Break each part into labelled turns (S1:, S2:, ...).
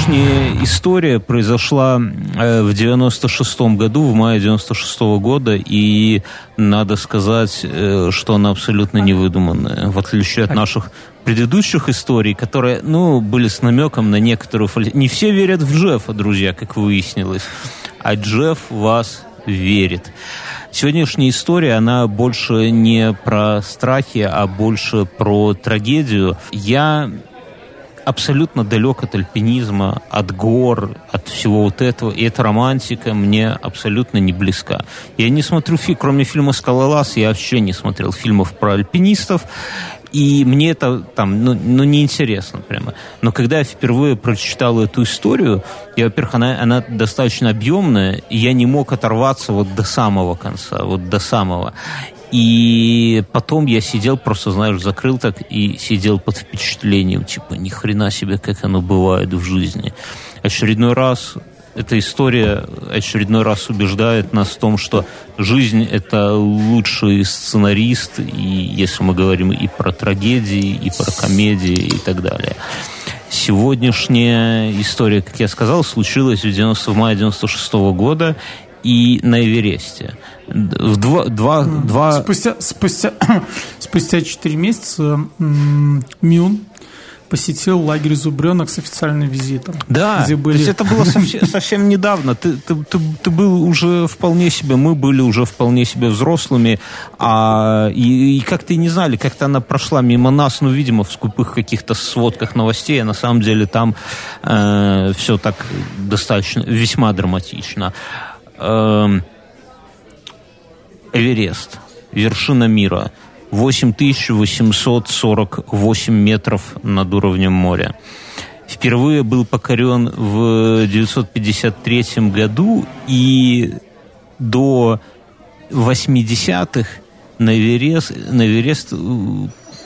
S1: Сегодняшняя история произошла э, в 96 году, в мае 96 -го года, и надо сказать, э, что она абсолютно невыдуманная, в отличие от наших предыдущих историй, которые, ну, были с намеком на некоторую... Не все верят в Джеффа, друзья, как выяснилось, а Джефф вас верит. Сегодняшняя история, она больше не про страхи, а больше про трагедию. Я абсолютно далек от альпинизма, от гор, от всего вот этого. И эта романтика мне абсолютно не близка. Я не смотрю, кроме фильма «Скалолаз», я вообще не смотрел фильмов про альпинистов. И мне это там, ну, ну, неинтересно прямо. Но когда я впервые прочитал эту историю, я, во-первых, она, она достаточно объемная, и я не мог оторваться вот до самого конца, вот до самого. И потом я сидел, просто, знаешь, закрыл так и сидел под впечатлением, типа, ни хрена себе, как оно бывает в жизни. Очередной раз эта история очередной раз убеждает нас в том, что жизнь – это лучший сценарист, и если мы говорим и про трагедии, и про комедии, и так далее. Сегодняшняя история, как я сказал, случилась в, 90, в мае 96 -го года и на Эвересте. В два, два, два...
S2: Спустя, спустя, спустя 4 месяца Мюн посетил лагерь Зубренок с официальным визитом.
S1: Да, где были... то есть это было совсем, совсем недавно. Ты, ты, ты, ты был уже вполне себе, мы были уже вполне себе взрослыми, а, и, и как-то не знали, как-то она прошла мимо нас, ну, видимо, в скупых каких-то сводках новостей, а на самом деле там э, все так достаточно, весьма драматично. Э, Эверест, вершина мира – 8848 метров над уровнем моря. Впервые был покорен в 953 году, и до 80-х на Эверест, на Эверест э,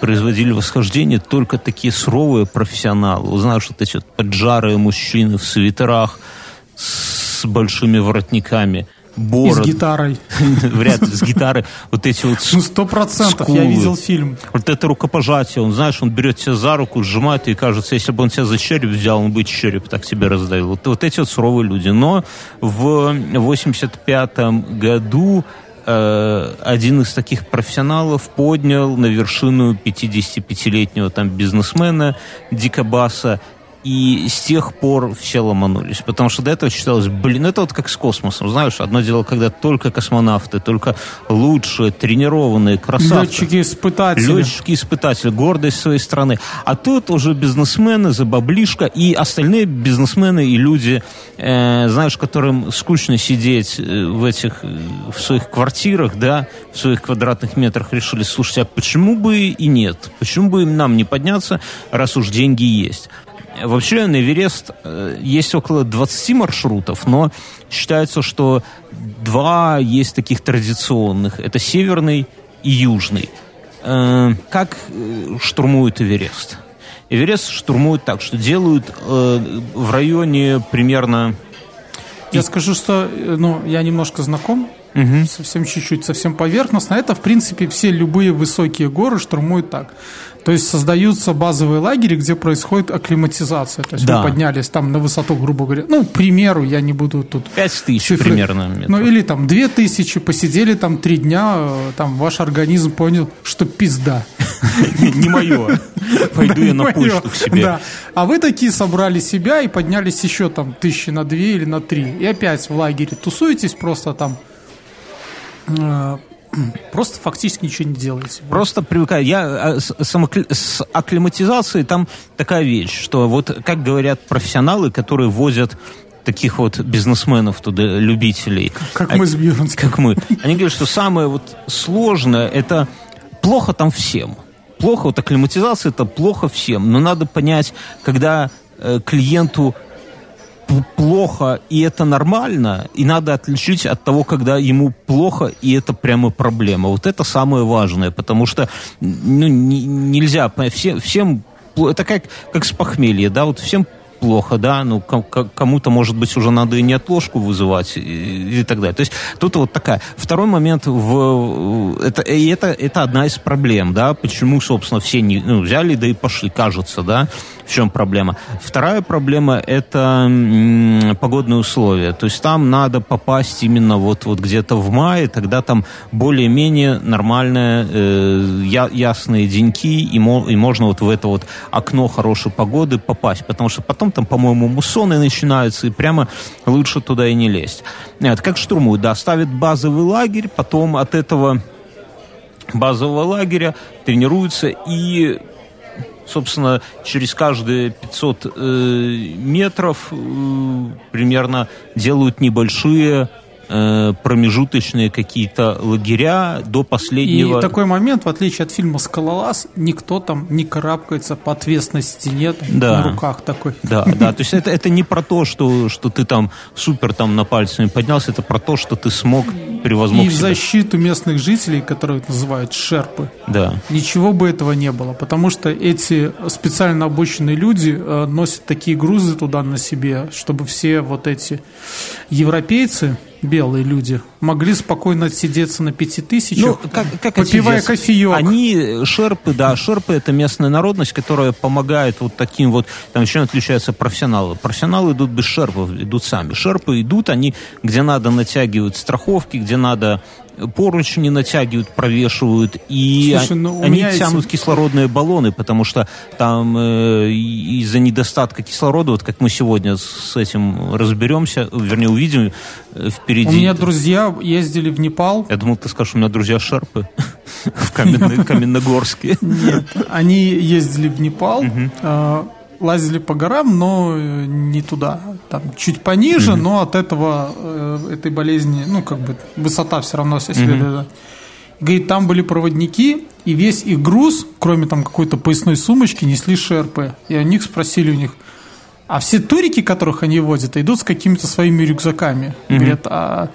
S1: производили восхождение только такие суровые профессионалы. Знаешь, вот эти вот поджарые мужчины в свитерах с большими воротниками –
S2: бород. И с гитарой.
S1: Вряд ли, с гитарой. Вот эти вот
S2: Ну, сто процентов, я видел фильм.
S1: Вот это рукопожатие, он, знаешь, он берет тебя за руку, сжимает, и кажется, если бы он тебя за череп взял, он бы череп так себе раздавил. Вот, вот эти вот суровые люди. Но в 85 году э, один из таких профессионалов поднял на вершину 55-летнего там бизнесмена Дика Баса и с тех пор все ломанулись. Потому что до этого считалось, блин, это вот как с космосом. Знаешь, одно дело, когда только космонавты, только лучшие, тренированные, красавцы.
S2: Летчики-испытатели.
S1: Летчики-испытатели, гордость своей страны. А тут уже бизнесмены за баблишко и остальные бизнесмены и люди, э, знаешь, которым скучно сидеть э, в этих, э, в своих квартирах, да, в своих квадратных метрах, решили, слушайте, а почему бы и нет? Почему бы нам не подняться, раз уж деньги есть? Вообще на Эверест э, есть около 20 маршрутов, но считается, что два есть таких традиционных. Это северный и южный. Э, как э, штурмуют Эверест? Эверест штурмуют так, что делают в районе примерно...
S2: Я скажу, что ну, я немножко знаком угу. совсем чуть-чуть, совсем поверхностно. Это, в принципе, все любые высокие горы штурмуют так. То есть создаются базовые лагеря, где происходит акклиматизация. То есть да. вы поднялись там на высоту, грубо говоря, ну, к примеру, я не буду тут...
S1: Пять тысяч цифры. примерно. Метров.
S2: Ну, или там две тысячи, посидели там три дня, э, там ваш организм понял, что пизда.
S1: Не мое. Пойду я на почту к себе.
S2: А вы такие собрали себя и поднялись еще там тысячи на две или на три. И опять в лагере тусуетесь просто там э, Просто фактически ничего не делаете.
S1: Просто привыкаю. Я а, с, акклиматизацией там такая вещь, что вот, как говорят профессионалы, которые возят таких вот бизнесменов туда, любителей.
S2: Как, как мы с Бьернским.
S1: Как мы. Они говорят, что самое вот сложное, это плохо там всем. Плохо, вот акклиматизация, это плохо всем. Но надо понять, когда э, клиенту плохо, и это нормально, и надо отличить от того, когда ему плохо, и это прямо проблема. Вот это самое важное, потому что ну, не, нельзя, все, всем, это как, как с похмелья, да, вот всем плохо, да, ну, кому-то, может быть, уже надо и не отложку вызывать и, и так далее. То есть тут вот такая. Второй момент, в, это, и это, это одна из проблем, да, почему, собственно, все не, ну, взяли, да и пошли, кажется, да, В чем проблема? Вторая проблема – это погодные условия. То есть там надо попасть именно вот, вот где-то в мае, тогда там более-менее нормальные, э, ясные деньки, и, мо, и можно вот в это вот окно хорошей погоды попасть. Потому что потом там, по-моему, муссоны начинаются, и прямо лучше туда и не лезть. Это как штурмуют, да, ставят базовый лагерь, потом от этого базового лагеря тренируются и собственно, через каждые 500 э, метров э, примерно делают небольшие промежуточные какие-то лагеря до последнего.
S2: И такой момент, в отличие от фильма «Скалолаз», никто там не карабкается по ответственной стене там, да. на руках такой.
S1: Да, да, то есть это, это не про то, что, что ты там супер там на пальцами поднялся, это про то, что ты смог превозмог
S2: И в защиту местных жителей, которые называют шерпы,
S1: да.
S2: ничего бы этого не было, потому что эти специально обученные люди э, носят такие грузы туда на себе, чтобы все вот эти европейцы, белые люди могли спокойно отсидеться на пяти тысячах, ну, как, как попивая отсидеться? кофеек.
S1: Они шерпы, да, шерпы это местная народность, которая помогает вот таким вот, там чем отличаются профессионалы. Профессионалы идут без шерпов, идут сами. Шерпы идут, они где надо натягивают страховки, где надо поручни натягивают, провешивают, и Слушай, ну, они тянут эти... кислородные баллоны, потому что там э, из-за недостатка кислорода, вот как мы сегодня с этим разберемся, вернее, увидим э, впереди. У
S2: меня друзья ездили в Непал.
S1: Я думал, ты скажешь, у меня друзья шерпы в Каменногорске.
S2: Нет, они ездили в Непал, лазили по горам, но э, не туда, там чуть пониже, mm-hmm. но от этого э, этой болезни, ну как бы высота все равно все себе. Mm-hmm. Говорит, там были проводники, и весь их груз, кроме там какой-то поясной сумочки, несли шерпы. И у них спросили у них, а все турики, которых они возят, идут с какими-то своими рюкзаками. Mm-hmm. Говорят, а,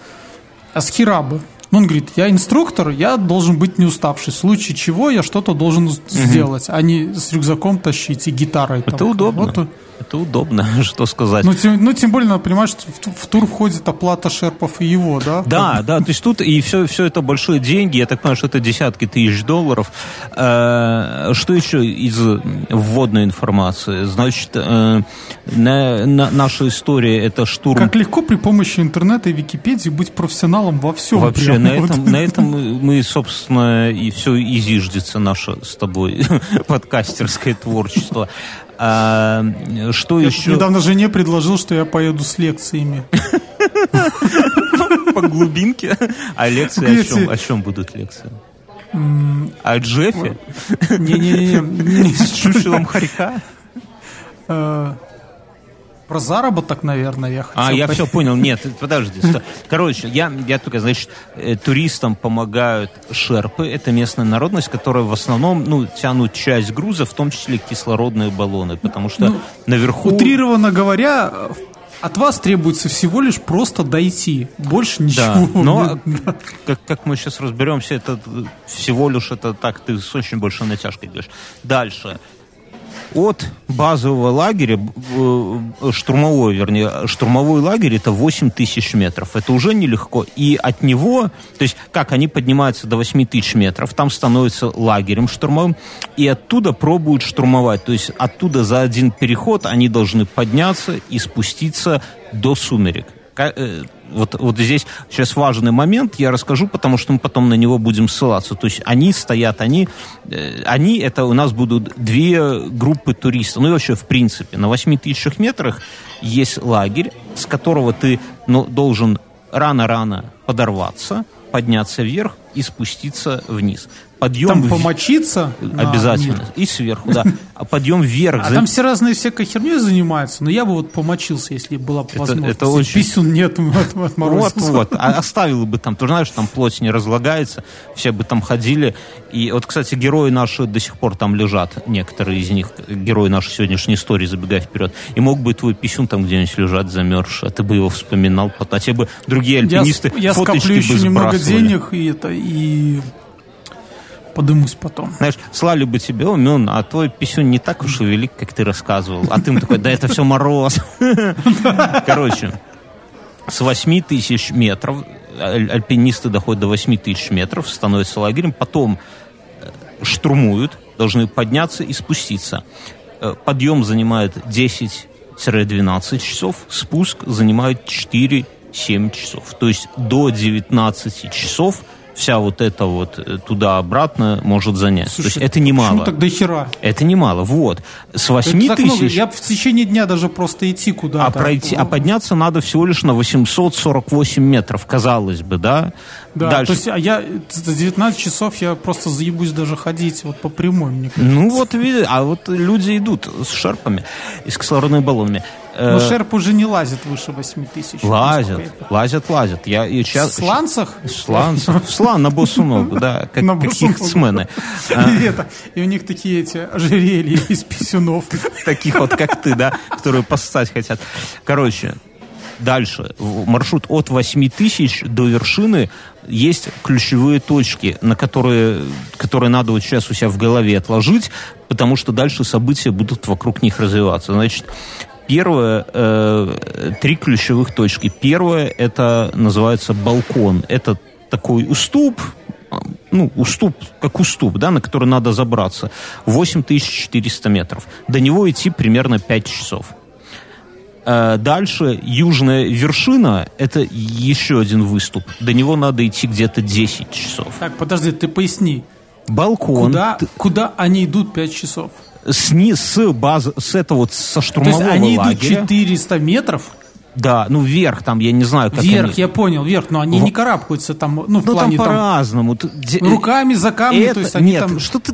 S2: а с хирабы? Ну, он говорит, я инструктор, я должен быть не уставший. В случае чего я что-то должен угу. сделать, а не с рюкзаком тащить и гитарой.
S1: Это там. удобно. Вот, это удобно, что сказать.
S2: Ну тем, ну, тем более, надо понимать, что в, в тур входит оплата шерпов и его, да?
S1: Да, да, то есть тут и все, все это большие деньги, я так понимаю, что это десятки тысяч долларов. Э, что еще из вводной информации? Значит, э, на, на, наша история это штурм...
S2: Как легко при помощи интернета и Википедии быть профессионалом во всем.
S1: Вообще, на этом, на этом мы, собственно, и все и зиждется наше с тобой подкастерское творчество. А, что
S2: я
S1: еще?
S2: Недавно жене предложил, что я поеду с лекциями.
S1: По глубинке? А лекции о чем? О чем будут лекции? О Джеффе?
S2: Не-не-не.
S1: С Чушилом Харька?
S2: Э, про заработок, наверное, я хотел.
S1: А, я все понял. Нет, подожди. Короче, я, я только, значит, э, туристам помогают шерпы. Это местная народность, которая в основном, ну, тянут часть груза, в том числе кислородные баллоны, потому что ну, наверху...
S2: Утрированно говоря, от вас требуется всего лишь просто дойти. Больше ничего.
S1: Да, но, как, как мы сейчас разберемся, это всего лишь это так, ты с очень большой натяжкой идешь. Дальше от базового лагеря, э, штурмовой, вернее, штурмовой лагерь это 8 тысяч метров. Это уже нелегко. И от него, то есть как они поднимаются до 8 тысяч метров, там становится лагерем штурмовым, и оттуда пробуют штурмовать. То есть оттуда за один переход они должны подняться и спуститься до сумерек. Вот, вот здесь сейчас важный момент, я расскажу, потому что мы потом на него будем ссылаться. То есть они стоят, они, э, они это у нас будут две группы туристов. Ну и вообще, в принципе, на 8 тысячах метрах есть лагерь, с которого ты ну, должен рано-рано подорваться, подняться вверх и спуститься вниз подъем...
S2: Там помочиться?
S1: Обязательно. И сверху, да. А подъем вверх.
S2: А там все разные всякой херней занимаются, но я бы вот помочился, если была бы возможность.
S1: Это очень...
S2: Писюн нет от, от
S1: Вот, вот. А оставил бы там, ты знаешь, там плоть не разлагается, все бы там ходили. И вот, кстати, герои наши до сих пор там лежат, некоторые из них, герои нашей сегодняшней истории, забегая вперед. И мог бы твой писюн там где-нибудь лежать замерзший, а ты бы его вспоминал, а тебе бы другие альпинисты
S2: я, я скоплю еще немного денег, и это, и подымусь потом.
S1: Знаешь, слали бы тебе умен, а твой писюн не так уж и велик, как ты рассказывал. А ты такой, да это все мороз. Короче, с 8 тысяч метров, альпинисты доходят до 8 тысяч метров, становятся лагерем, потом э, штурмуют, должны подняться и спуститься. Э, подъем занимает 10-12 часов, спуск занимает 4-7 часов. То есть до 19 часов – вся вот эта вот э, туда-обратно может занять. Слушай, То есть это немало. Почему
S2: до хера?
S1: Это немало. Вот. С 8 тысяч...
S2: Я в течение дня даже просто идти куда-то.
S1: А, пройти, а подняться надо всего лишь на 848 метров, казалось бы, да?
S2: Да, Дальше. то есть а я за 19 часов я просто заебусь даже ходить вот по прямой, мне кажется.
S1: Ну вот, а вот люди идут с шерпами и с кислородными баллонами.
S2: Но э, Шерп уже не лазит выше 8 тысяч.
S1: Лазят, лазят, лазят. Я,
S2: и сейчас, в сланцах?
S1: В сланцах. В слан на босу ногу, да, как, как хихтсмены.
S2: И, и у них такие эти ожерелья из писюнов.
S1: Таких вот, как ты, да, которые поссать хотят. Короче, дальше. Маршрут от 8 тысяч до вершины есть ключевые точки, на которые, которые надо вот сейчас у себя в голове отложить, потому что дальше события будут вокруг них развиваться. Значит, Первое, э, три ключевых точки. Первое, это называется балкон. Это такой уступ, ну, уступ, как уступ, да, на который надо забраться. 8400 метров. До него идти примерно 5 часов. Э, дальше южная вершина – это еще один выступ. До него надо идти где-то 10 часов.
S2: Так, подожди, ты поясни.
S1: Балкон.
S2: Куда, куда они идут 5 часов?
S1: с, с базы, с этого вот, со штурмового
S2: То есть они
S1: лагеря.
S2: идут 400 метров?
S1: Да, ну вверх там, я не знаю, как
S2: Вверх,
S1: они...
S2: я понял, вверх, но они в... не карабкаются там, ну, в
S1: ну,
S2: плане
S1: там по-разному.
S2: Руками за камни,
S1: это...
S2: то есть они
S1: Нет,
S2: там...
S1: что ты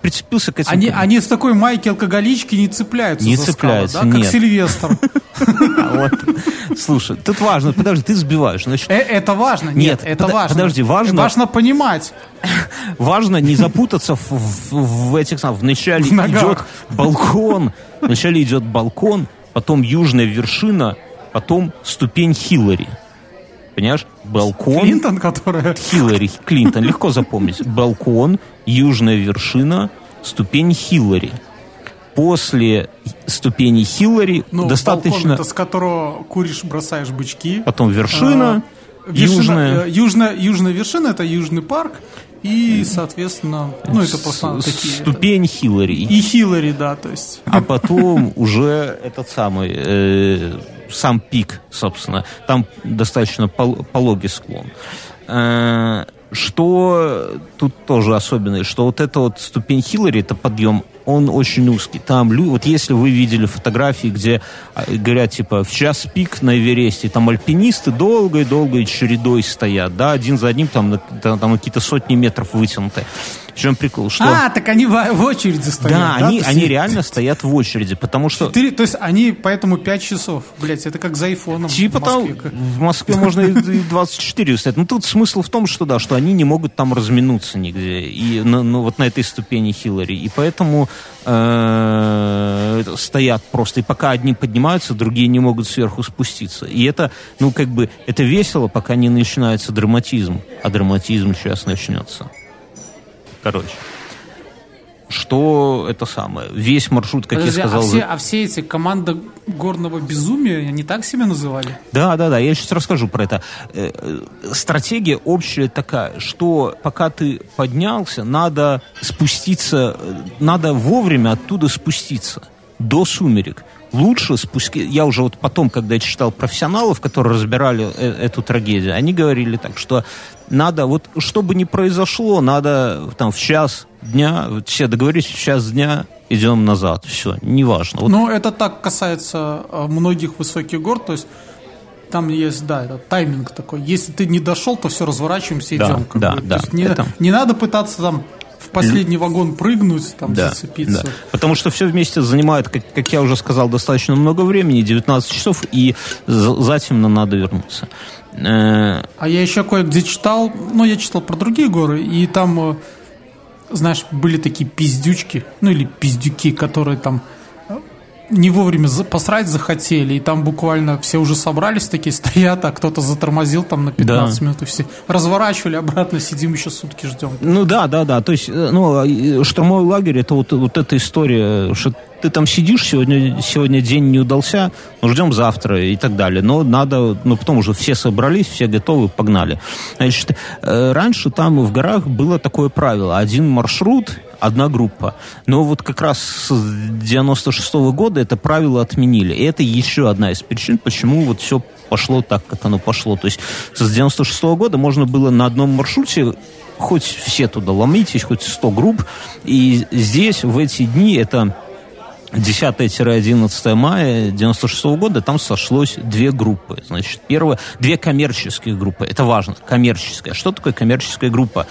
S1: прицепился к этим...
S2: Они, они в такой майке алкоголички не цепляются
S1: Не цепляются,
S2: скалы,
S1: да?
S2: Как Сильвестр.
S1: Слушай, тут важно, подожди, ты сбиваешь.
S2: Э, это важно, нет, это важно.
S1: Подожди, важно...
S2: Важно понимать.
S1: Важно не запутаться в этих самых... Вначале идет балкон, вначале идет балкон, потом южная вершина, потом ступень Хиллари. Понимаешь? Балкон.
S2: Клинтон, которая...
S1: Хиллари, Клинтон, легко запомнить. Балкон, южная вершина, ступень Хиллари. После ступени Хиллари ну, достаточно...
S2: это с которого куришь, бросаешь бычки.
S1: Потом вершина, а, южная...
S2: Э, южная... Южная вершина – это Южный парк. И, соответственно, ну, это просто такие...
S1: Ступень Хиллари.
S2: И Хиллари, да, то есть.
S1: А потом уже этот самый, э, сам пик, собственно. Там достаточно пологий склон. Э, что тут тоже особенное, что вот эта вот ступень Хиллари, это подъем он очень узкий. Там, вот если вы видели фотографии, где а, говорят, типа, в час пик на Эвересте, там альпинисты долгой-долгой чередой стоят, да, один за одним, там, там, какие-то сотни метров вытянуты. В чем прикол? Что...
S2: А, так они в, в очереди стоят.
S1: Да, да они, они реально стоят в очереди, потому что...
S2: 4, то есть они поэтому 5 часов. Блять, это как за айфоном
S1: типа в Москве. Там, в Москве можно и 24 стоять. Ну, тут смысл в том, что да, что они не могут там разминуться нигде. И ну, ну вот на этой ступени Хиллари. И поэтому э, стоят просто. И пока одни поднимаются, другие не могут сверху спуститься. И это, ну, как бы, это весело, пока не начинается драматизм. А драматизм сейчас начнется. Короче. Что это самое? Весь маршрут, как Подожди, я сказал...
S2: А все, а все эти команда горного безумия, они так себя называли?
S1: Да, да, да, я сейчас расскажу про это. Э, э, стратегия общая такая, что пока ты поднялся, надо спуститься, э, надо вовремя оттуда спуститься до сумерек лучше спустить. Я уже вот потом, когда я читал профессионалов, которые разбирали эту трагедию, они говорили так, что надо, вот что бы ни произошло, надо там в час дня, все договорились, в час дня идем назад, все, неважно.
S2: Вот. Ну, это так касается э, многих высоких гор, то есть там есть, да, это тайминг такой. Если ты не дошел, то все, разворачиваемся, идем.
S1: Да, да, да.
S2: То есть не, это... не надо пытаться там в последний вагон прыгнуть, там да, зацепиться. Да.
S1: Потому что все вместе занимает, как, как я уже сказал, достаточно много времени, 19 часов, и затем надо вернуться.
S2: Э, а я еще кое-где читал, ну, я читал про другие горы, и там, э, знаешь, были такие пиздючки, ну, или пиздюки, которые там не вовремя посрать захотели, и там буквально все уже собрались, такие стоят, а кто-то затормозил там на 15 да. минут, и все разворачивали обратно, сидим еще сутки ждем.
S1: Ну да, да, да, то есть, э, ну, а, штурмовой лагерь, это вот, вот эта история, что ты там сидишь, сегодня, сегодня день не удался, ну, ждем завтра и так далее. Но надо, ну, потом уже все собрались, все готовы, погнали. Значит, э, раньше там в горах было такое правило. Один маршрут, одна группа. Но вот как раз с 96 -го года это правило отменили. И это еще одна из причин, почему вот все пошло так, как оно пошло. То есть с 96 -го года можно было на одном маршруте хоть все туда ломитесь, хоть 100 групп. И здесь в эти дни это 10-11 мая 96 -го года там сошлось две группы. Значит, первая, две коммерческие группы. Это важно, коммерческая. Что такое коммерческая группа?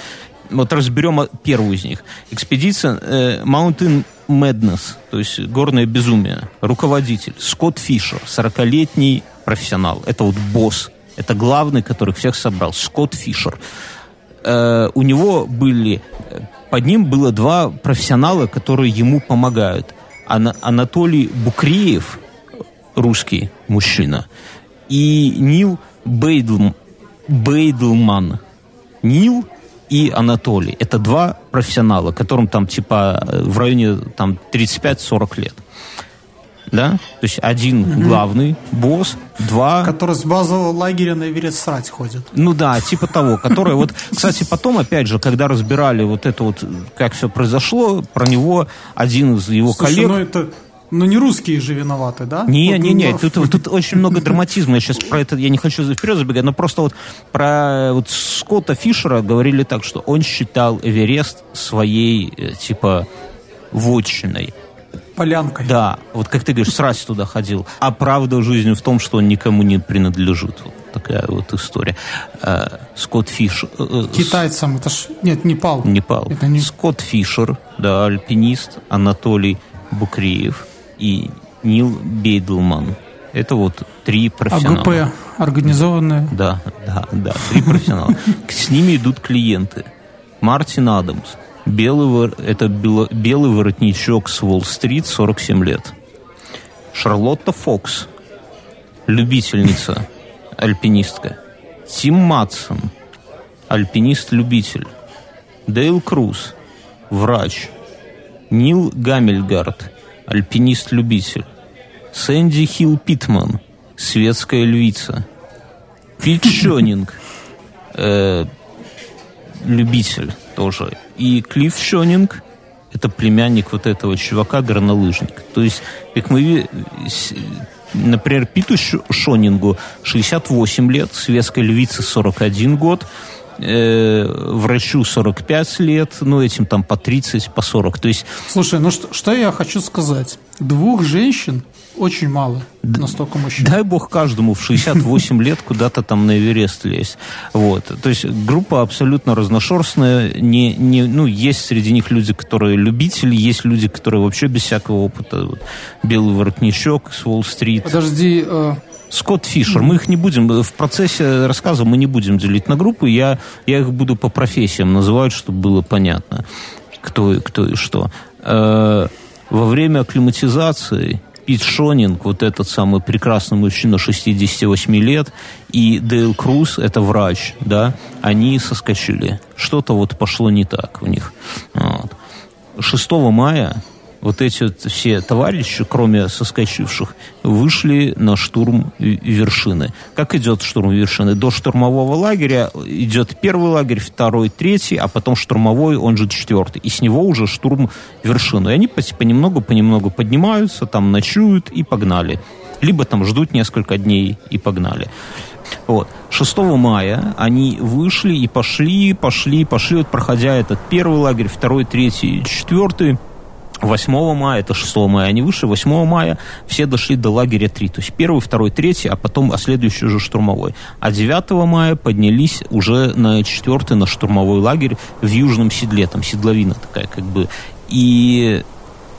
S1: Вот разберем первую из них. Экспедиция э, Mountain Madness, то есть горное безумие. Руководитель Скотт Фишер, 40-летний профессионал. Это вот босс. Это главный, который всех собрал. Скотт Фишер. Э, у него были... Под ним было два профессионала, которые ему помогают. Ана Анатолий Букреев, русский мужчина, и Нил Бейдл, Бейдлман. Нил и Анатолий. Это два профессионала, которым там типа в районе там 35-40 лет да? То есть один угу. главный босс, два...
S2: Который с базового лагеря на Эверест срать ходит.
S1: Ну да, типа того, который вот... Кстати, потом, опять же, когда разбирали вот это вот, как все произошло, про него один из его Слушай, коллег...
S2: ну это... Ну, не русские же виноваты, да?
S1: Не, вот, не, не, тут, тут, тут очень много драматизма. Я сейчас про это, я не хочу вперед забегать, но просто вот про вот Скотта Фишера говорили так, что он считал Эверест своей, э, типа, вотчиной
S2: полянкой.
S1: Да, вот как ты говоришь, срать туда ходил. А правда жизни в том, что он никому не принадлежит. Вот такая вот история. Э, Скотт Фишер. Э,
S2: Китайцам, это ж... Нет, Непал.
S1: Непал. Это не... Скотт Фишер, да, альпинист, Анатолий Букреев и Нил Бейдлман. Это вот три профессионала.
S2: АГП организованные.
S1: Да, да, да, три профессионала. С ними идут клиенты. Мартин Адамс, Белый, это белый воротничок с Уолл-стрит, 47 лет. Шарлотта Фокс, любительница, альпинистка. Тим Матсон, альпинист-любитель. Дейл Круз, врач. Нил Гамельгард, альпинист-любитель. Сэнди Хилл Питман, светская львица. Пит Шонинг, э, любитель тоже. И Клифф Шонинг, это племянник вот этого чувака, горнолыжник. То есть, как мы например, Питу Шонингу 68 лет, светской львице 41 год, э, врачу 45 лет, ну, этим там по 30, по 40. То есть...
S2: Слушай, ну что, что я хочу сказать? Двух женщин очень мало настолько мужчин.
S1: Дай бог каждому в 68 лет куда-то там на Эверест лезть. Вот. То есть группа абсолютно разношерстная. Не, не, ну, есть среди них люди, которые любители, есть люди, которые вообще без всякого опыта. Вот, белый воротничок с Уолл-стрит.
S2: Подожди, э,
S1: Скотт Фишер. Мы их не будем, в процессе рассказа мы не будем делить на группы. Я, я их буду по профессиям называть, чтобы было понятно, кто, кто и что. Э, во время акклиматизации Пит Шонинг, вот этот самый прекрасный мужчина 68 лет, и Дейл Круз, это врач, да, они соскочили. Что-то вот пошло не так у них. Вот. 6 мая вот эти вот все товарищи, кроме соскочивших, вышли на штурм вершины. Как идет штурм вершины? До штурмового лагеря идет первый лагерь, второй, третий, а потом штурмовой, он же четвертый. И с него уже штурм вершины. И они понемногу-понемногу поднимаются, там ночуют и погнали. Либо там ждут несколько дней и погнали. Вот. 6 мая они вышли и пошли, пошли, пошли, вот проходя этот первый лагерь, второй, третий, четвертый, 8 мая, это 6 мая, они вышли, 8 мая все дошли до лагеря 3, то есть первый, второй, третий, а потом а следующий уже штурмовой. А 9 мая поднялись уже на четвертый, на штурмовой лагерь в Южном Седле, там седловина такая как бы. И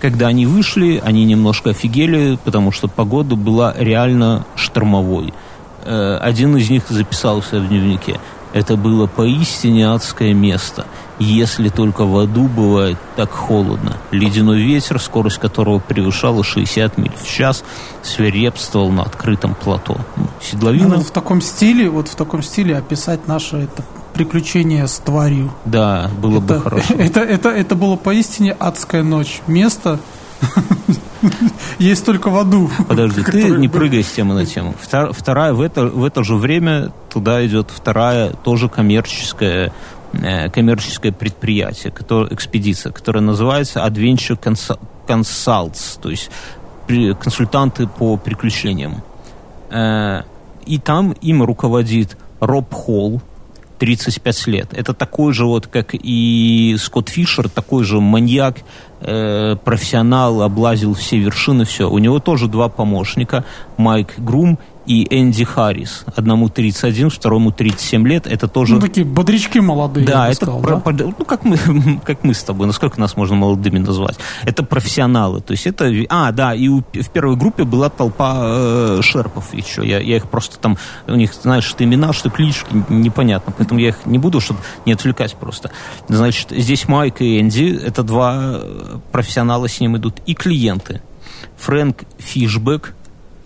S1: когда они вышли, они немножко офигели, потому что погода была реально штормовой. Э, один из них записался в дневнике. Это было поистине адское место – если только в аду бывает так холодно. Ледяной ветер, скорость которого превышала 60 миль в час, свирепствовал на открытом плато. Ну, седловина...
S2: Ну, в таком стиле, вот в таком стиле описать наше это приключение с тварью.
S1: Да, было
S2: это,
S1: бы хорошо.
S2: Это, это, это было поистине адская ночь. Место, есть только в аду.
S1: Подожди, ты не прыгай с темы на тему. Вторая, в это, в это же время туда идет вторая, тоже коммерческая коммерческое предприятие, которое, экспедиция, которая называется Adventure Consults, то есть консультанты по приключениям. Э, и там им руководит Роб Холл, 35 лет. Это такой же вот, как и Скотт Фишер, такой же маньяк, э, профессионал, облазил все вершины, все. У него тоже два помощника, Майк Грум и Энди Харрис. Одному 31, второму 37 лет. Это тоже...
S2: Ну, такие бодрячки молодые,
S1: Да, это сказал, про, да? ну, как мы, как мы с тобой. Насколько нас можно молодыми назвать? Это профессионалы. То есть это... А, да, и у, в первой группе была толпа э, шерпов еще. Я, я их просто там... У них, знаешь, что имена, что клички, непонятно. Поэтому я их не буду, чтобы не отвлекать просто. Значит, здесь Майк и Энди. Это два э, профессионала с ним идут. И клиенты. Фрэнк Фишбек,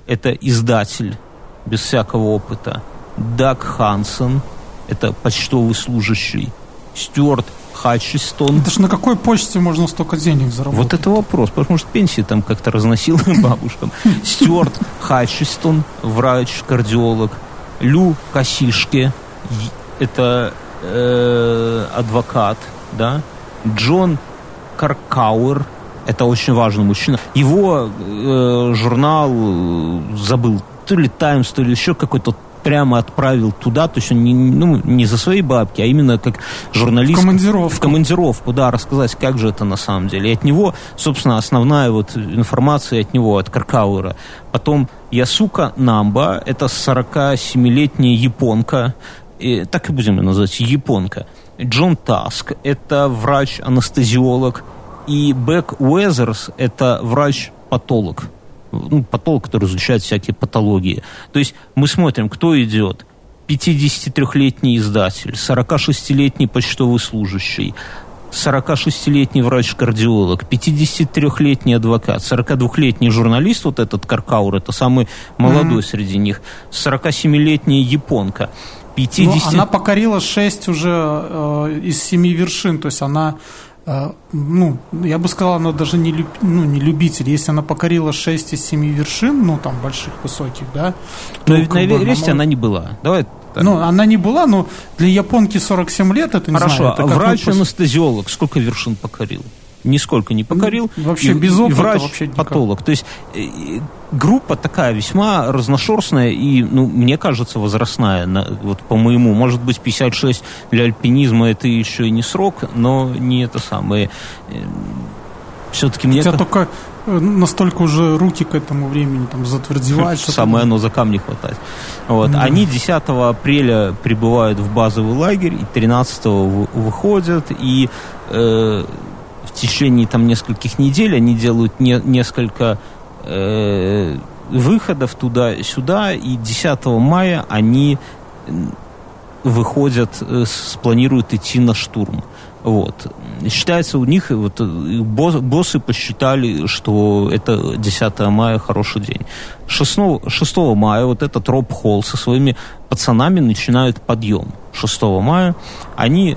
S1: это издатель без всякого опыта. Даг Хансен, это почтовый служащий. Стюарт Хатчистон.
S2: Это ж на какой почте можно столько денег заработать?
S1: Вот это вопрос, потому что пенсии там как-то разносил бабушкам. Стюарт Хатчистон, врач-кардиолог. Лю Косишке, это э, адвокат, да. Джон Каркауэр, это очень важный мужчина. Его э, журнал забыл то ли Таймс, то ли еще какой-то прямо отправил туда, то есть он не, ну, не за свои бабки, а именно как журналист.
S2: В командировку.
S1: В командировку, да, рассказать, как же это на самом деле. И от него, собственно, основная вот информация от него, от Каркауэра. Потом Ясука Намба, это 47-летняя японка, и, так и будем ее называть, японка. Джон Таск, это врач-анестезиолог. И Бек Уэзерс, это врач-патолог ну, патолог, который изучает всякие патологии. То есть мы смотрим, кто идет. 53-летний издатель, 46-летний почтовый служащий, 46-летний врач-кардиолог, 53-летний адвокат, 42-летний журналист, вот этот Каркаур, это самый молодой mm-hmm. среди них, 47-летняя японка.
S2: 50... Но она покорила 6 уже э, из 7 вершин, то есть она ну, я бы сказал, она даже не, люб, ну, не любитель. Если она покорила 6 из 7 вершин, ну, там, больших, высоких, да.
S1: Но ну, на Эвересте она, она не была. Давай
S2: так. Ну, она не была, но для японки 47 лет, это не
S1: Хорошо,
S2: знаю.
S1: Хорошо, а врач-анестезиолог сколько вершин покорил? Нисколько не покорил.
S2: Вообще и, без опыта. И
S1: врач,
S2: вообще
S1: патолог. То есть э, группа такая весьма разношерстная и, ну, мне кажется, возрастная. На, вот по моему, может быть, 56 для альпинизма это еще и не срок, но не это самое. Э,
S2: Все-таки мне... Хотя только э, настолько уже руки к этому времени там затвердевают.
S1: Самое оно за камни хватать. Вот. Да. Они 10 апреля прибывают в базовый лагерь, и 13 выходят, и э, течение там нескольких недель они делают не, несколько э, выходов туда-сюда, и 10 мая они выходят, э, планируют идти на штурм. Вот. Считается у них, вот, босс, боссы посчитали, что это 10 мая хороший день. 6, 6 мая вот этот Роб Холл со своими пацанами начинают подъем. 6 мая они э,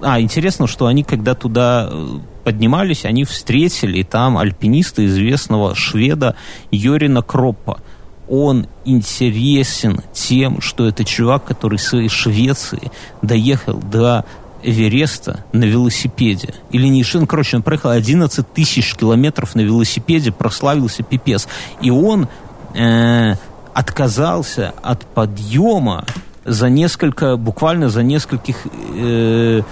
S1: а, интересно, что они, когда туда э, поднимались, они встретили там альпиниста, известного шведа Йорина Кроппа. Он интересен тем, что это чувак, который из своей Швеции доехал до Эвереста на велосипеде. Или не Шин, короче, он проехал 11 тысяч километров на велосипеде, прославился пипец. И он э, отказался от подъема за несколько, буквально за нескольких э,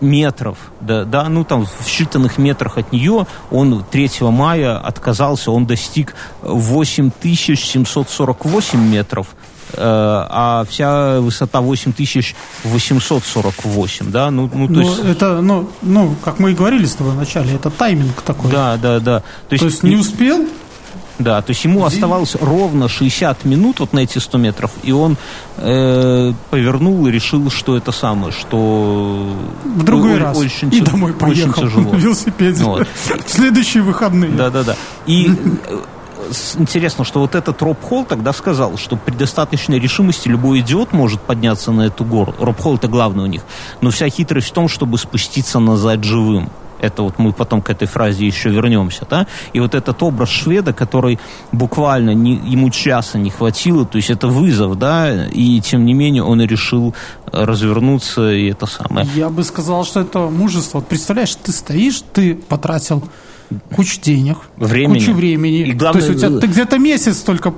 S1: метров, да, да, ну там в считанных метрах от нее он 3 мая отказался, он достиг 8748 метров, э, а вся высота 8848, да, ну, ну то
S2: ну,
S1: есть...
S2: Это, ну, ну, как мы и говорили с тобой вначале, это тайминг такой.
S1: Да, да, да.
S2: То есть, то есть не успел,
S1: да, то есть ему Здесь... оставалось ровно 60 минут вот на эти 100 метров, и он э, повернул и решил, что это самое, что...
S2: В другой раз. Очень, и домой поехал очень тяжело. на велосипеде. Вот. В следующие выходные.
S1: Да-да-да. И э, интересно, что вот этот Роб Холл тогда сказал, что при достаточной решимости любой идиот может подняться на эту гору. Роб Холл это главное у них. Но вся хитрость в том, чтобы спуститься назад живым. Это вот мы потом к этой фразе еще вернемся, да? И вот этот образ шведа, который буквально не, ему часа не хватило, то есть это вызов, да, и тем не менее он решил развернуться, и это самое.
S2: Я бы сказал, что это мужество. Представляешь, ты стоишь, ты потратил кучу денег,
S1: времени.
S2: кучу времени.
S1: И главное,
S2: То есть у тебя, ты где-то месяц только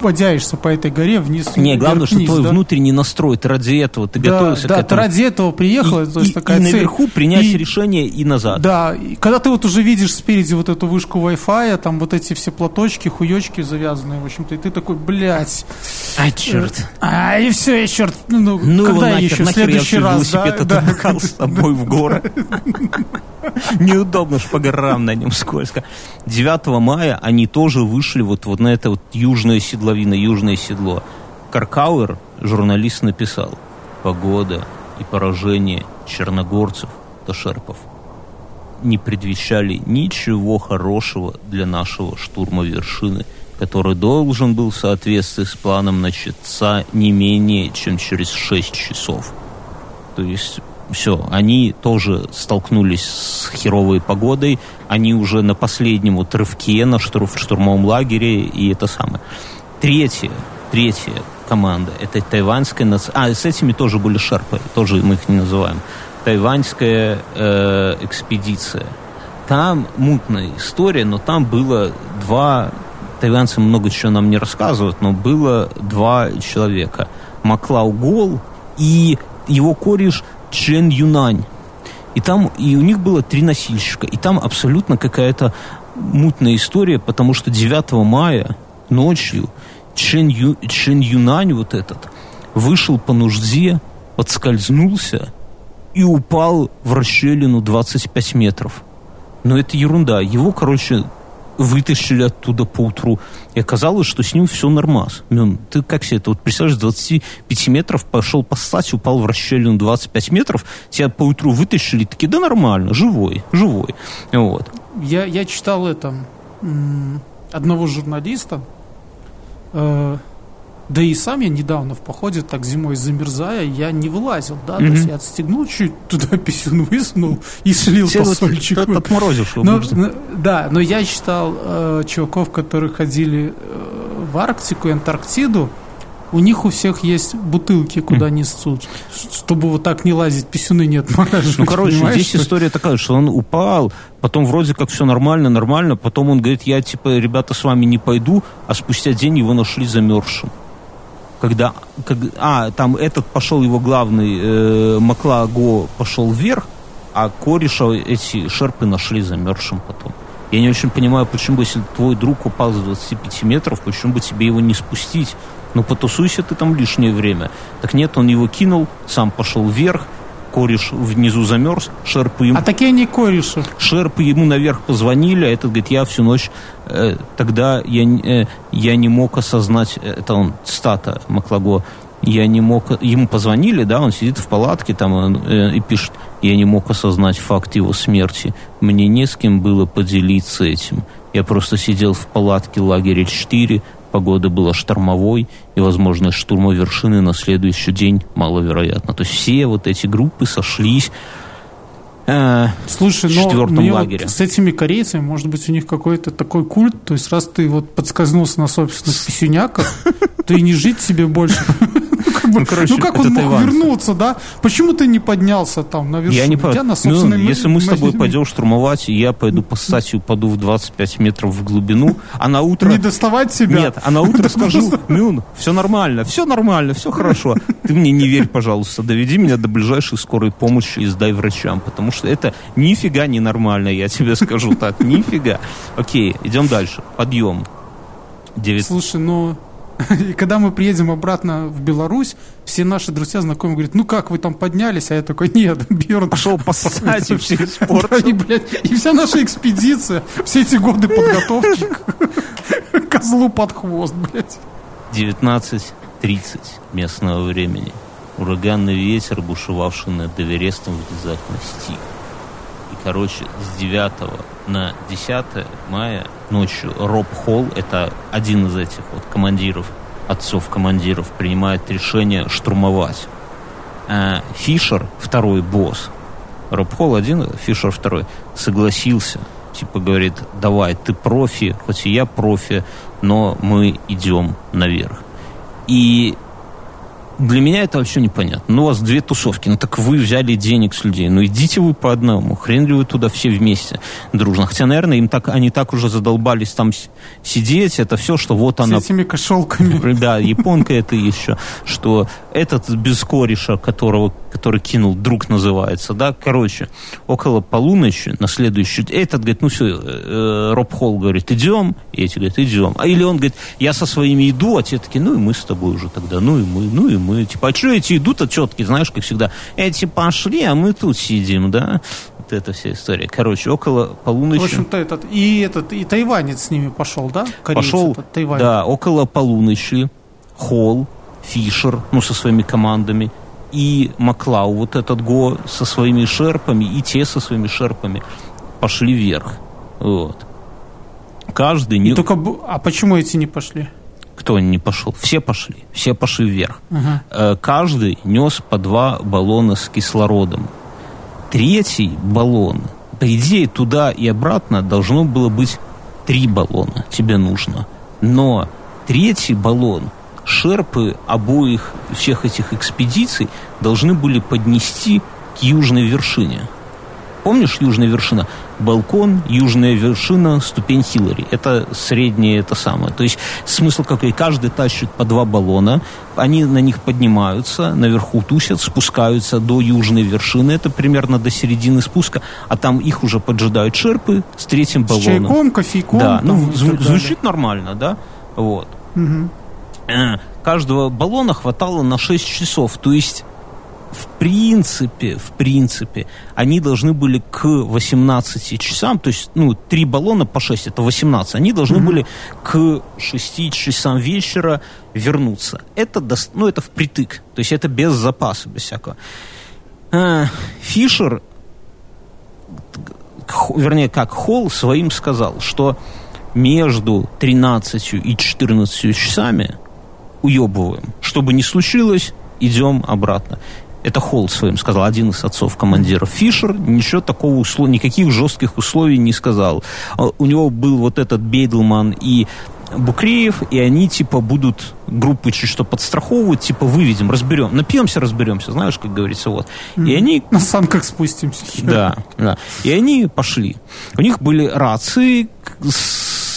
S2: водяешься по этой горе вниз.
S1: Не, главное, что твой да? внутренний настрой, ты ради этого, ты
S2: да,
S1: готовился
S2: да,
S1: к этому.
S2: ты ради этого приехал,
S1: и,
S2: то есть
S1: и,
S2: такая
S1: и
S2: цель.
S1: наверху принять
S2: и,
S1: решение и назад.
S2: Да, и когда ты вот уже видишь спереди вот эту вышку Wi-Fi, там вот эти все платочки, хуечки завязанные, в общем-то, и ты такой, блядь.
S1: А, черт.
S2: А, и все, и черт. Ну, ну,
S1: ну
S2: когда
S1: нахер,
S2: еще,
S1: нахер
S2: следующий
S1: я
S2: раз,
S1: велосипед
S2: да,
S1: да. с собой в горы. Неудобно ж по горам на нем скользко. 9 мая они тоже вышли вот, вот на это вот южное седловина, южное седло. Каркауэр, журналист, написал, погода и поражение черногорцев до шерпов не предвещали ничего хорошего для нашего штурма вершины, который должен был в соответствии с планом начаться не менее чем через 6 часов. То есть все, они тоже столкнулись с херовой погодой, они уже на последнем вот рывке на штур, штурмовом лагере, и это самое. Третье, третья команда, это тайваньская национальная... А, с этими тоже были шерпы, тоже мы их не называем. Тайваньская э, экспедиция. Там мутная история, но там было два... Тайваньцы много чего нам не рассказывают, но было два человека. Маклау Гол и его кореш Чен Юнань. И там, и у них было три носильщика. И там абсолютно какая-то мутная история, потому что 9 мая ночью Чен, Ю, Чен Юнань вот этот вышел по нужде, подскользнулся и упал в расщелину 25 метров. Но это ерунда. Его, короче, вытащили оттуда по утру. И оказалось, что с ним все нормас. Мен, ты как себе это вот представляешь, 25 метров пошел поссать, упал в расщелину 25 метров, тебя по утру вытащили, такие, да нормально, живой, живой. Вот.
S2: Я, я читал это одного журналиста, э, да и сам я недавно в походе, так зимой замерзая, я не вылазил, да, mm-hmm. то есть я отстегнул чуть туда писюн высунул и слил Все по сольчику.
S1: Вот отморозишь но,
S2: но, Да, но я читал э, чуваков, которые ходили э, в Арктику и Антарктиду, у них у всех есть бутылки, куда mm. несут, чтобы вот так не лазить, писюны не отмораживать.
S1: Ну, короче, здесь что? история такая, что он упал, потом вроде как все нормально, нормально, потом он говорит, я, типа, ребята, с вами не пойду, а спустя день его нашли замерзшим когда, как, а, там этот пошел его главный, э, Маклаго пошел вверх, а кореша эти шерпы нашли замерзшим потом. Я не очень понимаю, почему если твой друг упал с 25 метров, почему бы тебе его не спустить? Ну, потусуйся ты там лишнее время. Так нет, он его кинул, сам пошел вверх, кореш внизу замерз, шерпы ему...
S2: А такие не кореши.
S1: Шерпы ему наверх позвонили, а этот говорит, я всю ночь... Э, тогда я, э, я не мог осознать... Э, это он, стата Маклаго. Я не мог... Ему позвонили, да, он сидит в палатке там э, и пишет, я не мог осознать факт его смерти. Мне не с кем было поделиться этим. Я просто сидел в палатке лагеря 4, погода была штормовой, и возможность штурма вершины на следующий день маловероятно. То есть все вот эти группы сошлись
S2: э, Слушай, в четвертом но лагере. Вот с этими корейцами, может быть, у них какой-то такой культ, то есть раз ты вот подсказнулся на собственных писюняках, то и не жить себе больше. Ну, ну, короче, ну как он мог Тайвань. вернуться, да? Почему ты не поднялся там на вершину?
S1: Я не по... на ну, Если мы с тобой пойдем штурмовать, я пойду по статью упаду в 25 метров в глубину, а на утро...
S2: Не доставать себя?
S1: Нет, а на утро скажу, Мюн, все нормально, все нормально, все хорошо. Ты мне не верь, пожалуйста, доведи меня до ближайшей скорой помощи и сдай врачам, потому что это нифига не нормально, я тебе скажу так, нифига. Окей, идем дальше. Подъем.
S2: 9... Слушай, ну... И когда мы приедем обратно в Беларусь, все наши друзья, знакомые говорят, ну как, вы там поднялись? А я такой, нет, Бьерн
S1: пошел пососать и испортил.
S2: И, блядь, и вся наша экспедиция, все эти годы подготовки козлу под хвост, блядь.
S1: 19.30 местного времени. Ураганный ветер, бушевавший над Эверестом, внезапно стих. И, короче, с 9 на 10 мая ночью Роб Холл, это один из этих вот командиров, отцов командиров, принимает решение штурмовать. А Фишер, второй босс, Роб Холл один, Фишер второй, согласился. Типа говорит, давай, ты профи, хоть и я профи, но мы идем наверх. И для меня это вообще непонятно. Ну, у вас две тусовки, ну так вы взяли денег с людей, ну идите вы по одному, хрен ли вы туда все вместе дружно. Хотя, наверное, им так, они так уже задолбались там сидеть, это все, что вот она...
S2: С этими кошелками.
S1: Да, японка это еще, что этот без кореша, которого, который кинул, друг называется, да, короче, около полуночи на следующий этот говорит, ну все, э, э, Роб Холл говорит, идем, и эти говорят, идем. А или он говорит, я со своими иду, а те такие, ну и мы с тобой уже тогда, ну и мы, ну и мы типа, а что эти идут, а четкие, знаешь, как всегда, эти пошли, а мы тут сидим, да? Вот эта вся история. Короче, около полуночи... В
S2: общем-то, этот, и этот, и тайванец с ними пошел, да?
S1: Кореец пошел, этот, да, около полуночи Холл, Фишер, ну, со своими командами, и Маклау, вот этот Го со своими шерпами, и те со своими шерпами пошли вверх. Вот. Каждый...
S2: И не... только... А почему эти не пошли?
S1: Кто не пошел? Все пошли. Все пошли вверх. Uh-huh. Каждый нес по два баллона с кислородом. Третий баллон, по идее, туда и обратно должно было быть три баллона. Тебе нужно. Но третий баллон шерпы обоих всех этих экспедиций должны были поднести к южной вершине. Помнишь южная вершина? Балкон, южная вершина, ступень Хиллари. Это среднее, это самое. То есть смысл какой? Каждый тащит по два баллона, они на них поднимаются, наверху тусят, спускаются до южной вершины, это примерно до середины спуска, а там их уже поджидают шерпы с третьим баллоном. С
S2: чайком, кофейком.
S1: Да, ну, зв- звучит нормально, да? Вот. Угу. Каждого баллона хватало на 6 часов, то есть в принципе, в принципе, они должны были к 18 часам, то есть, ну, три баллона по 6, это 18, они должны mm-hmm. были к 6 часам вечера вернуться. Это, до, ну, это впритык, то есть это без запаса, без всякого. А, Фишер, вернее, как Холл своим сказал, что между 13 и 14 часами уебываем. Что бы ни случилось, идем обратно. Это Холл своим сказал, один из отцов командиров. Фишер ничего такого услов... никаких жестких условий не сказал. А у него был вот этот Бейдлман и Букреев, и они, типа, будут группы чуть что подстраховывать, типа, выведем, разберем, напьемся, разберемся, знаешь, как говорится, вот.
S2: И они... На санках спустимся.
S1: Да, да. И они пошли. У них были рации,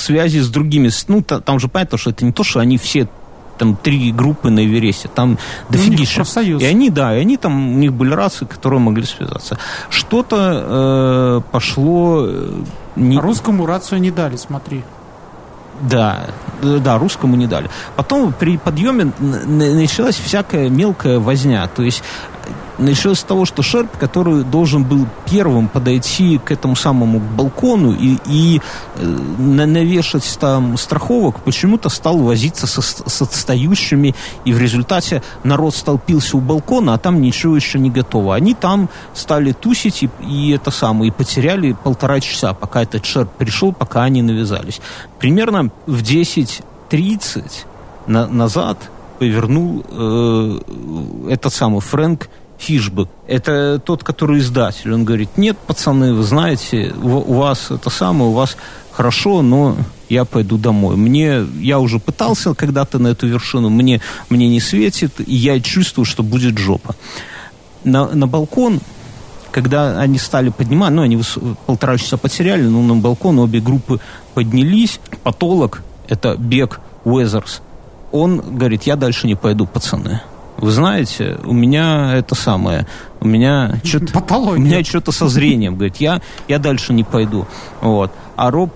S1: связи с другими, ну, там же понятно, что это не то, что они все там три группы на Эвересте, там дофигища.
S2: Ну,
S1: и они, да, и они там, у них были рации, которые могли связаться. Что-то э, пошло... Э,
S2: не... А русскому рацию не дали, смотри.
S1: Да, да, русскому не дали. Потом при подъеме началась всякая мелкая возня. То есть началось с того, что Шерп, который должен был первым подойти к этому самому балкону и, и э, навешать там страховок, почему-то стал возиться со, с отстающими, и в результате народ столпился у балкона, а там ничего еще не готово. Они там стали тусить и, и это самое, и потеряли полтора часа, пока этот Шерп пришел, пока они навязались. Примерно в 10.30 на, назад повернул э, этот самый Фрэнк Фишбек. Это тот, который издатель. Он говорит, нет, пацаны, вы знаете, у, вас это самое, у вас хорошо, но я пойду домой. Мне, я уже пытался когда-то на эту вершину, мне, мне не светит, и я чувствую, что будет жопа. На, на балкон, когда они стали поднимать, ну, они полтора часа потеряли, но на балкон обе группы поднялись. Патолог, это Бек Уэзерс, он говорит, я дальше не пойду, пацаны вы знаете, у меня это самое, у меня что-то, у меня что-то со зрением, говорит, я, я дальше не пойду. Вот. А Роб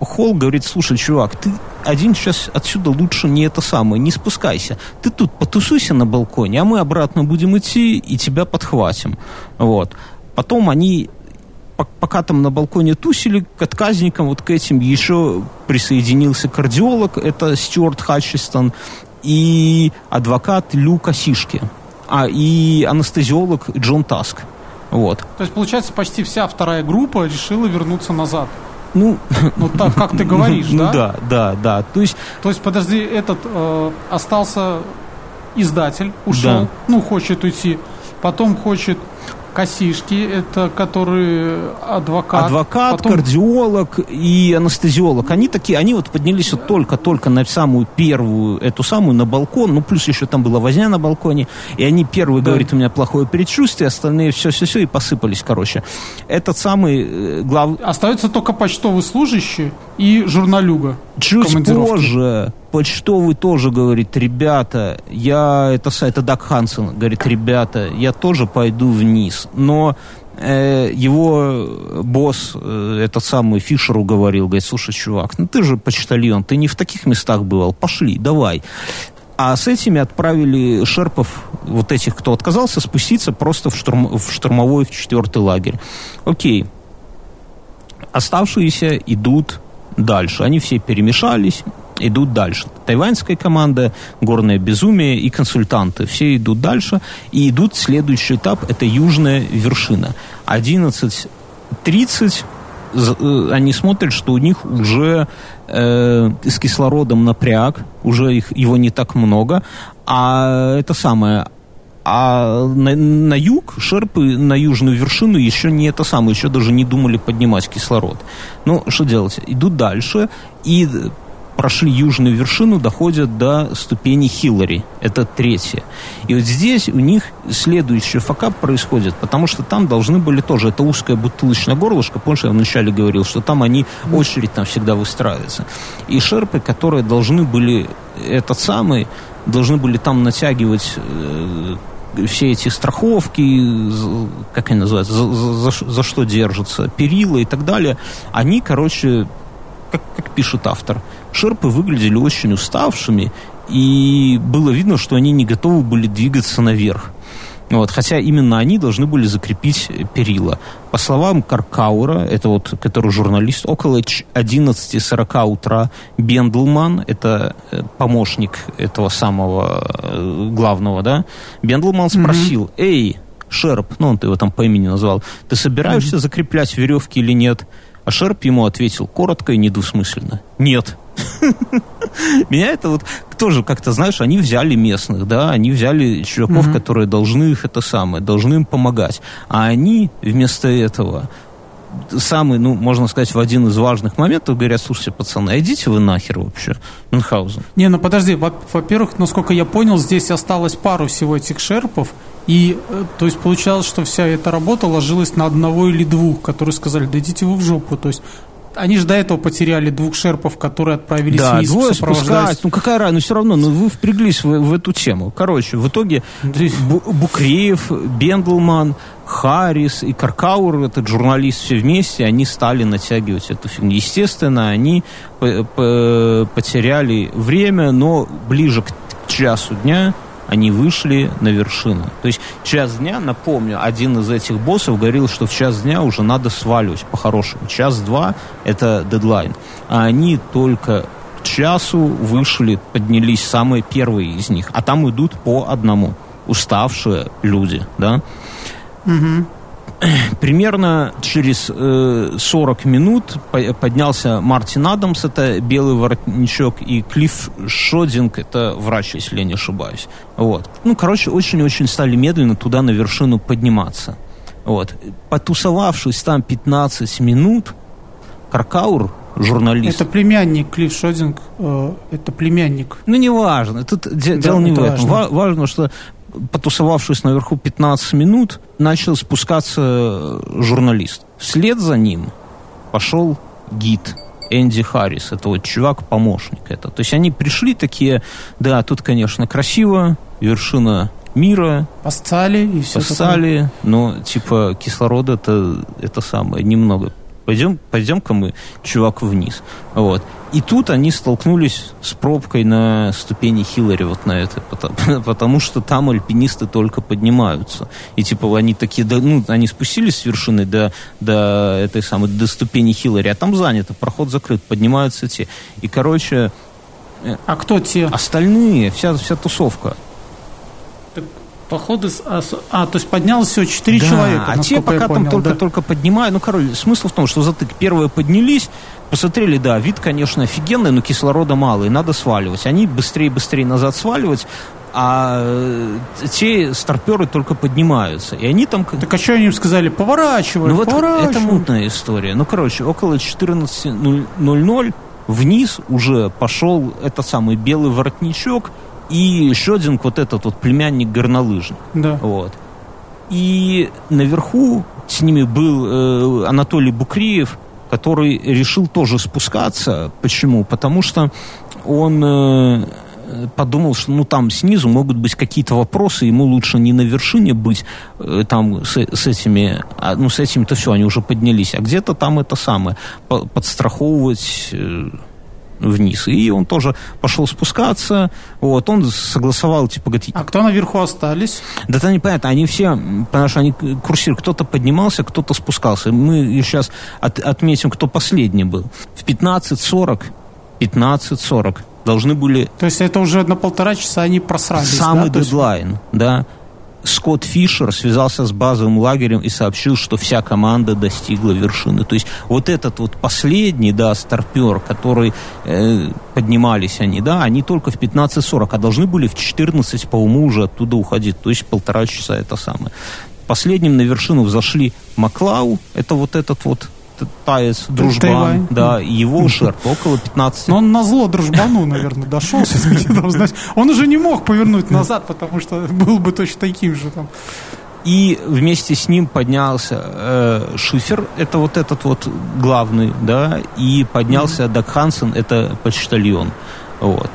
S1: Холл говорит, слушай, чувак, ты один сейчас отсюда лучше не это самое, не спускайся. Ты тут потусуйся на балконе, а мы обратно будем идти и тебя подхватим. Вот. Потом они пока там на балконе тусили, к отказникам, вот к этим еще присоединился кардиолог, это Стюарт Хатчистон, и адвокат Люка Сишки, а и анестезиолог Джон Таск. Вот.
S2: То есть, получается, почти вся вторая группа решила вернуться назад.
S1: Ну,
S2: ну так, как ты говоришь,
S1: ну,
S2: да?
S1: да, да, да. То есть,
S2: То есть, подожди, этот э, остался издатель, ушел, да. ну, хочет уйти, потом хочет Косишки, это который адвокат.
S1: Адвокат, потом... кардиолог и анестезиолог. Они такие, они вот поднялись вот только-только на самую первую, эту самую, на балкон, ну, плюс еще там была возня на балконе, и они первые да. говорят, у меня плохое предчувствие, остальные все-все-все, и посыпались, короче. Этот самый э, глав...
S2: Остается только почтовый служащий и журналюга.
S1: Чуть позже почтовый тоже говорит, ребята, я, это, это Даг Хансен, говорит, ребята, я тоже пойду вниз. Но э, его босс, э, этот самый Фишеру говорил, говорит, слушай, чувак, ну ты же почтальон, ты не в таких местах бывал, пошли, давай. А с этими отправили шерпов, вот этих, кто отказался, спуститься просто в, штурм, в штурмовой в четвертый лагерь. Окей. Оставшиеся идут дальше. Они все перемешались, идут дальше. Тайваньская команда, горное безумие и консультанты. Все идут дальше. И идут следующий этап, это южная вершина. 11.30 э, они смотрят, что у них уже э, с кислородом напряг, уже их, его не так много, а это самое, а на, на юг, шерпы на южную вершину еще не это самое, еще даже не думали поднимать кислород. Ну, что делать? Идут дальше, и прошли южную вершину, доходят до ступени Хиллари. Это третья. И вот здесь у них следующий факап происходит, потому что там должны были тоже, это узкое бутылочное горлышко, помнишь, я вначале говорил, что там они, очередь там всегда выстраивается. И шерпы, которые должны были, этот самый, должны были там натягивать э, все эти страховки, как они называются, за, за, за что держатся, перила и так далее, они, короче, как, как пишет автор, шерпы выглядели очень уставшими, и было видно, что они не готовы были двигаться наверх. Вот, хотя именно они должны были закрепить перила. По словам Каркаура, это вот, который журналист, около 11.40 утра Бендлман, это э, помощник этого самого э, главного, да, Бендлман спросил, mm-hmm. эй, Шерп, ну он ты его там по имени назвал, ты собираешься mm-hmm. закреплять веревки или нет? А Шерп ему ответил коротко и недвусмысленно. Нет. Меня это вот тоже как-то, знаешь, они взяли местных, да, они взяли чуваков, которые должны их это самое, должны им помогать. А они вместо этого самый, ну, можно сказать, в один из важных моментов говорят, слушайте, пацаны, идите вы нахер вообще, Мюнхгаузен.
S2: Не, ну подожди, во-первых, насколько я понял, здесь осталось пару всего этих шерпов, и, э, то есть, получалось, что вся эта работа ложилась на одного или двух, которые сказали, да идите вы в жопу. То есть, они же до этого потеряли двух шерпов, которые отправились да, вниз.
S1: двое спускать. Ну какая разница, ну все равно, ну вы впряглись в, в эту тему. Короче, в итоге Букреев, Бендлман, Харрис и Каркаур, этот журналист, все вместе, они стали натягивать эту фигню. Естественно, они потеряли время, но ближе к часу дня они вышли на вершину. То есть час дня, напомню, один из этих боссов говорил, что в час дня уже надо сваливать по-хорошему. Час-два – это дедлайн. А они только к часу вышли, поднялись самые первые из них. А там идут по одному. Уставшие люди, да? Угу. Примерно через э, 40 минут поднялся Мартин Адамс, это белый воротничок, и Клифф Шодинг, это врач, если я не ошибаюсь. Вот. Ну, короче, очень-очень стали медленно туда на вершину подниматься. Вот. Потусовавшись там 15 минут, Каркаур, журналист.
S2: Это племянник Клифф Шодинг, э, это племянник.
S1: Ну, неважно. Тут да, дело не в этом. Важно. важно, что потусовавшись наверху 15 минут, начал спускаться журналист. Вслед за ним пошел гид Энди Харрис. Это вот чувак-помощник. Это. То есть они пришли такие, да, тут, конечно, красиво, вершина мира.
S2: Поссали и все
S1: Поссали, но типа кислорода это, это самое, немного. Пойдем, пойдем-ка мы, чувак, вниз. Вот. И тут они столкнулись с пробкой на ступени Хиллари вот на это, потому, потому что там альпинисты только поднимаются. И типа они такие, да, ну, они спустились с вершины до, до этой самой, до ступени Хиллари, а там занято, проход закрыт, поднимаются те. И, короче...
S2: Э, а кто те?
S1: Остальные, вся, вся тусовка.
S2: Походы... А, а, то есть поднялось всего четыре да, человека,
S1: а те пока там только-только да? поднимают. Ну, короче, смысл в том, что затык. Первые поднялись, посмотрели, да, вид, конечно, офигенный, но кислорода мало, и надо сваливать. Они быстрее-быстрее назад сваливать, а э, те старперы только поднимаются. И они там...
S2: Так а что они им сказали? Поворачивай,
S1: ну, вот
S2: поворачивай.
S1: Это мутная история. Ну, короче, около 14.00 вниз уже пошел этот самый белый воротничок и один вот этот вот племянник горнолыжник.
S2: Да.
S1: Вот. И наверху с ними был э, Анатолий Букриев, который решил тоже спускаться. Почему? Потому что он э, подумал, что ну там снизу могут быть какие-то вопросы, ему лучше не на вершине быть э, там с, с этими, а, ну с этим-то все, они уже поднялись, а где-то там это самое, подстраховывать э, вниз. И он тоже пошел спускаться. Вот, он согласовал, типа, говорит...
S2: А кто наверху остались?
S1: Да это непонятно. Они все, потому что они курсируют. Кто-то поднимался, кто-то спускался. Мы сейчас от, отметим, кто последний был. В 15.40 15.40 должны были...
S2: То есть это уже на полтора часа они просрались,
S1: Самый
S2: да?
S1: дедлайн, есть... да. Скотт Фишер связался с базовым лагерем и сообщил, что вся команда достигла вершины. То есть вот этот вот последний, да, старпер, который э, поднимались они, да, они только в 15.40, а должны были в 14 по уму уже оттуда уходить. То есть полтора часа это самое. Последним на вершину взошли Маклау, это вот этот вот таец, дружбан, Тайвань. да, его шерп около 15.
S2: Но он на зло дружбану, наверное, дошел. Он уже не мог повернуть назад, потому что был бы точно таким же там.
S1: И вместе с ним поднялся э, Шифер, это вот этот вот главный, да, и поднялся mm-hmm. Даг Хансен, это почтальон. Вот.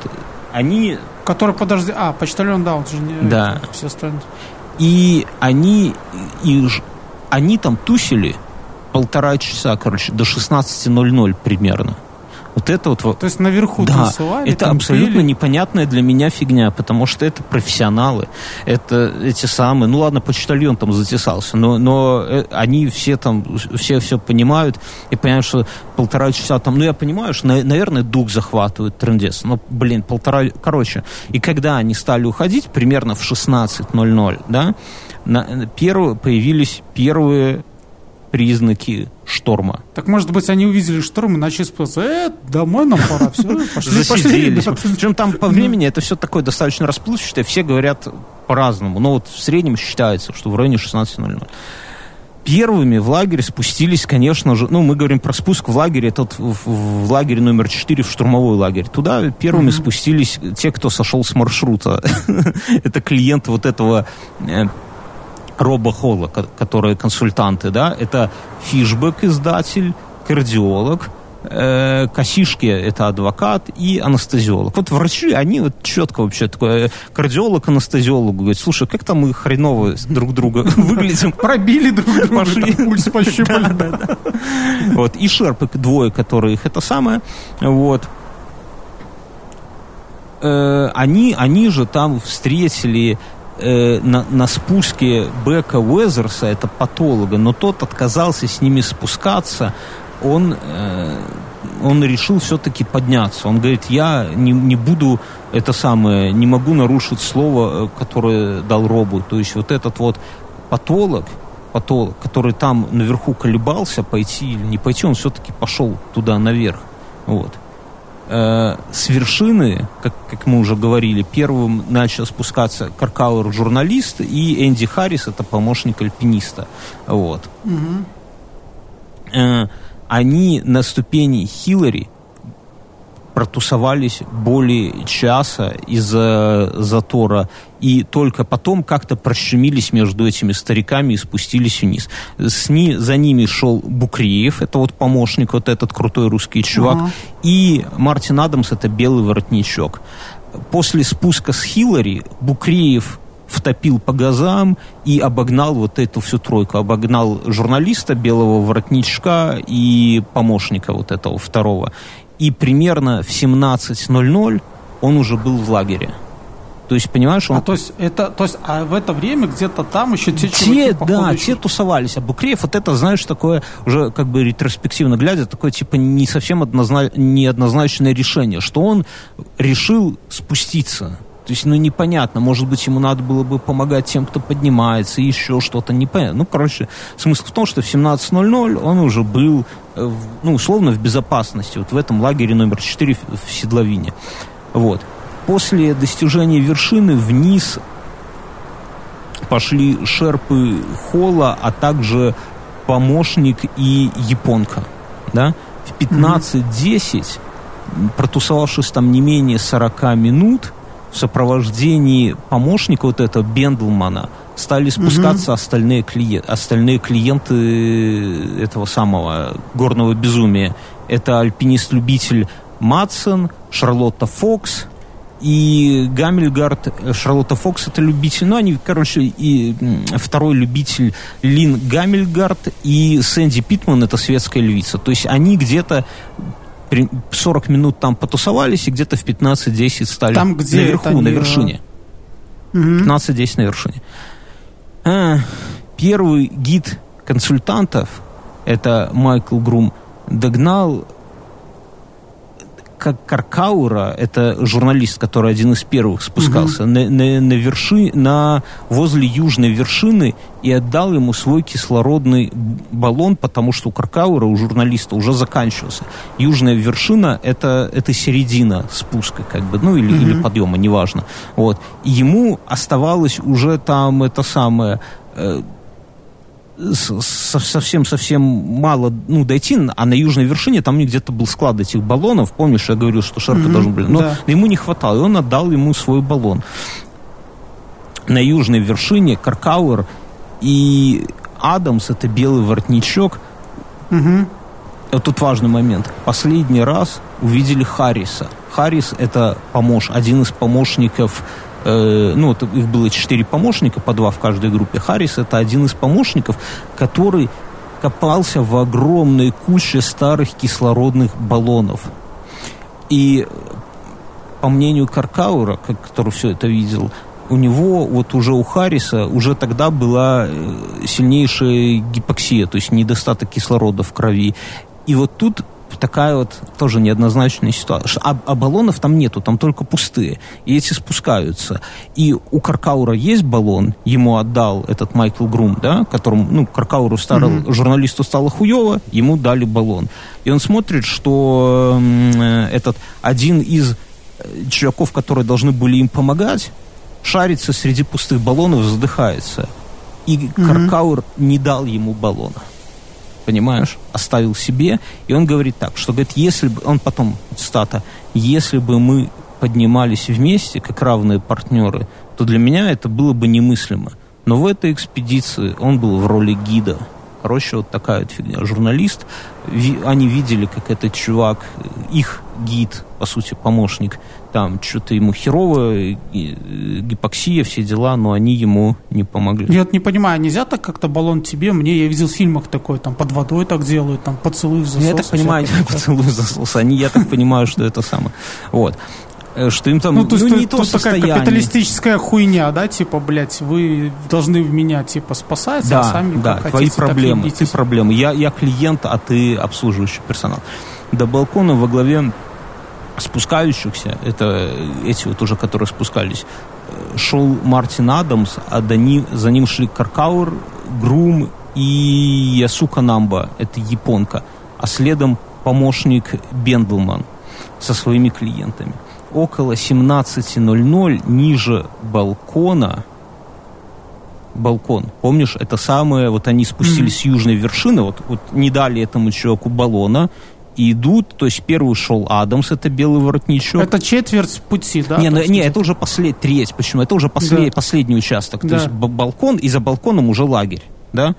S1: Они...
S2: Который, подожди, а, почтальон, да, он же не...
S1: Да.
S2: Все остальные.
S1: И они, и, они там тусили, полтора часа, короче, до 16.00 примерно. Вот это вот...
S2: То есть наверху
S1: да, танцевали? это абсолютно пели. непонятная для меня фигня, потому что это профессионалы, это эти самые... Ну ладно, почтальон там затесался, но, но э, они все там, все все понимают и понимают, что полтора часа там... Ну я понимаю, что, наверное, дух захватывает трендец, но, блин, полтора... Короче, и когда они стали уходить, примерно в 16.00, да, на, первые, появились первые признаки шторма.
S2: Так, может быть, они увидели шторм и начали спаться. Э, домой нам пора, все, пошли, пошли.
S1: Причем там по времени это все такое достаточно расплывчатое, все говорят по-разному. Но вот в среднем считается, что в районе 16.00. Первыми в лагерь спустились, конечно же, ну, мы говорим про спуск в лагере, этот в, в, в лагере номер 4, в штурмовой лагерь. Туда первыми mm-hmm. спустились те, кто сошел с маршрута. это клиент вот этого э, Роба Холла, которые консультанты, да, это фишбэк издатель, кардиолог, э, Косишки это адвокат и анестезиолог. Вот врачи, они вот четко вообще такое, кардиолог анестезиологу говорит, слушай, как там мы хреново друг друга выглядим.
S2: Пробили друг друга, пошли. пульс пощупали.
S1: Вот, и шерпы двое, которые их это самое, вот. Э, они, они же там встретили э, на, на спуске Бека Уэзерса, это патолога, но тот отказался с ними спускаться, он, э, он решил все-таки подняться. Он говорит, я не, не буду это самое, не могу нарушить слово, э, которое дал Робу. То есть вот этот вот патолог, патолог, который там наверху колебался, пойти или не пойти, он все-таки пошел туда наверх. Вот э, с вершины, как, как мы уже говорили, первым начал спускаться Каркауэр журналист и Энди Харрис, это помощник альпиниста. Вот.
S2: Угу.
S1: Э, они на ступени Хиллари протусовались более часа из-за затора и только потом как-то прощемились между этими стариками и спустились вниз. С ни, за ними шел Букреев, это вот помощник, вот этот крутой русский чувак, ага. и Мартин Адамс, это белый воротничок. После спуска с Хиллари Букреев втопил по газам и обогнал вот эту всю тройку. Обогнал журналиста, белого воротничка и помощника вот этого второго. И примерно в 17.00 он уже был в лагере. То есть, понимаешь, он...
S2: А то есть, это, то есть, а в это время где-то там еще те,
S1: те Да, еще... те тусовались. А Букреев, вот это, знаешь, такое, уже как бы ретроспективно глядя, такое, типа, не совсем однозна... неоднозначное решение, что он решил спуститься. То есть, ну, непонятно, может быть, ему надо было бы помогать тем, кто поднимается, и еще что-то непонятно. Ну, короче, смысл в том, что в 17.00 он уже был, э, ну, условно, в безопасности, вот в этом лагере номер 4 в Седловине. Вот. После достижения вершины вниз пошли шерпы Холла, а также помощник и японка. Да? В 15-10, протусовавшись там не менее 40 минут, в сопровождении помощника вот этого Бендлмана стали спускаться угу. остальные, клиент, остальные клиенты этого самого горного безумия. Это альпинист-любитель Матсон, Шарлотта Фокс, и Гамильгард, Шарлотта Фокс это любитель, ну они, короче, и второй любитель Лин Гамильгард и Сэнди Питман это светская львица. То есть они где-то 40 минут там потусовались и где-то в 15-10 стали
S2: там, где
S1: наверху, на вершине. Угу. 15-10 на вершине. А, первый гид консультантов, это Майкл Грум, догнал как Каркаура, это журналист, который один из первых спускался, угу. на, на, на, верши, на возле южной вершины и отдал ему свой кислородный баллон, потому что у Каркаура, у журналиста уже заканчивался. Южная вершина это, это середина спуска, как бы, ну или, угу. или подъема, неважно. Вот. И ему оставалось уже там это самое э, совсем-совсем мало ну, дойти, а на южной вершине там где-то был склад этих баллонов. Помнишь, я говорил, что Шарка mm-hmm, должен был. Но да. ему не хватало, и он отдал ему свой баллон. На южной вершине Каркауэр и Адамс, это белый воротничок. Mm-hmm. Вот тут важный момент. Последний раз увидели Харриса. Харрис это помощ, один из помощников э, ну, вот их было четыре помощника, по два в каждой группе. Харрис это один из помощников, который копался в огромной куче старых кислородных баллонов. И по мнению Каркаура, который все это видел, у него, вот уже у Харриса, уже тогда была э, сильнейшая гипоксия, то есть недостаток кислорода в крови. И вот тут такая вот тоже неоднозначная ситуация. А, а баллонов там нету, там только пустые. И эти спускаются. И у Каркаура есть баллон, ему отдал этот Майкл Грум, да, которому, ну, Каркауру старого, mm-hmm. журналисту стало хуево, ему дали баллон. И он смотрит, что э, этот один из э, чуваков, которые должны были им помогать, шарится среди пустых баллонов, задыхается. И mm-hmm. Каркаур не дал ему баллона понимаешь, оставил себе, и он говорит так, что, говорит, если бы, он потом, цитата, если бы мы поднимались вместе, как равные партнеры, то для меня это было бы немыслимо. Но в этой экспедиции он был в роли гида. Короче, вот такая вот фигня. Журналист, ви, они видели, как этот чувак, их гид, по сути, помощник, там что-то ему херово, э, гипоксия, все дела, но они ему не помогли.
S2: Я не понимаю, нельзя так как-то баллон тебе? Мне, я видел в фильмах такое, там под водой так делают, там поцелуй засос.
S1: Я так понимаю, поцелуй засос. Они, я так понимаю, что это самое. Вот что им там
S2: ну, то есть ну, не то такая капиталистическая хуйня, да, типа, блядь, вы должны в меня, типа, спасать,
S1: да,
S2: а сами
S1: да, как твои хотите, проблемы, ты проблемы. Я, я клиент, а ты обслуживающий персонал. До балкона во главе спускающихся, это эти вот уже, которые спускались, шел Мартин Адамс, а до ним, за ним шли Каркаур, Грум и Ясука Намба, это японка, а следом помощник Бендлман со своими клиентами. Около 17.00 ниже балкона балкон. Помнишь, это самое, вот они спустились mm-hmm. с южной вершины, вот, вот не дали этому человеку баллона, и идут, то есть первый шел Адамс, это белый воротничок.
S2: Это четверть пути, да?
S1: Не, ну, не это уже послед, треть, почему? Это уже послед, да. последний участок, да. то есть балкон, и за балконом уже лагерь, да?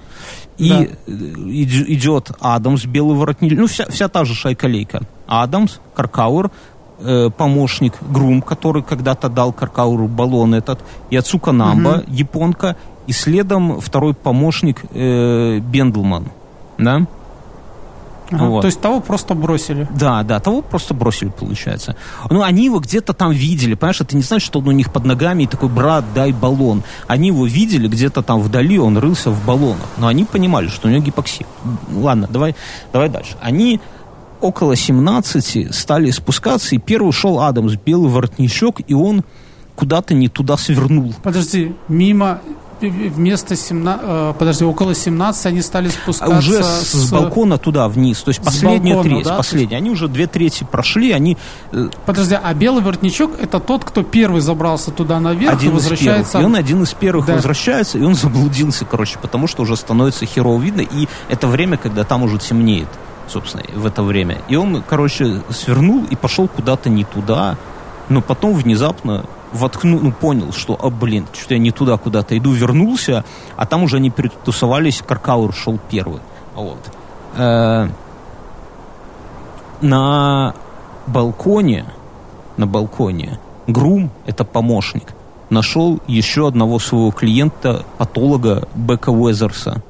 S1: И да. идет Адамс, белый воротничок, ну вся, вся та же шайка-лейка. Адамс, Каркаур, э, помощник Грум, который когда-то дал Каркауру баллон этот, и Ацука Намба, угу. японка, и следом второй помощник э, Бендлман, да?
S2: Ага, вот. То есть того просто бросили.
S1: Да, да, того просто бросили, получается. Ну, они его где-то там видели, понимаешь, это не значит, что он у них под ногами и такой, брат, дай баллон. Они его видели где-то там вдали, он рылся в баллонах. Но они понимали, что у него гипоксия. Ладно, давай, давай дальше. Они около 17 стали спускаться, и первый шел Адамс, белый воротничок, и он куда-то не туда свернул.
S2: Подожди, мимо вместо 17, э, подожди, около 17 они стали спускаться...
S1: А уже с, с балкона туда вниз, то есть последняя балкона, треть, да? последняя. Они уже две трети прошли, они...
S2: Э, подожди, а белый воротничок это тот, кто первый забрался туда наверх
S1: один
S2: и возвращается...
S1: И он один из первых да. возвращается, и он заблудился, короче, потому что уже становится херово видно, и это время, когда там уже темнеет собственно, в это время. И он, короче, свернул и пошел куда-то не туда, но потом внезапно воткнул, ну, понял, что, а, блин, что-то я не туда куда-то иду, вернулся, а там уже они перетусовались, Каркаур шел первый. Вот. Э, на балконе, на балконе, Грум, это помощник, нашел еще одного своего клиента, патолога Бека Уэзерса,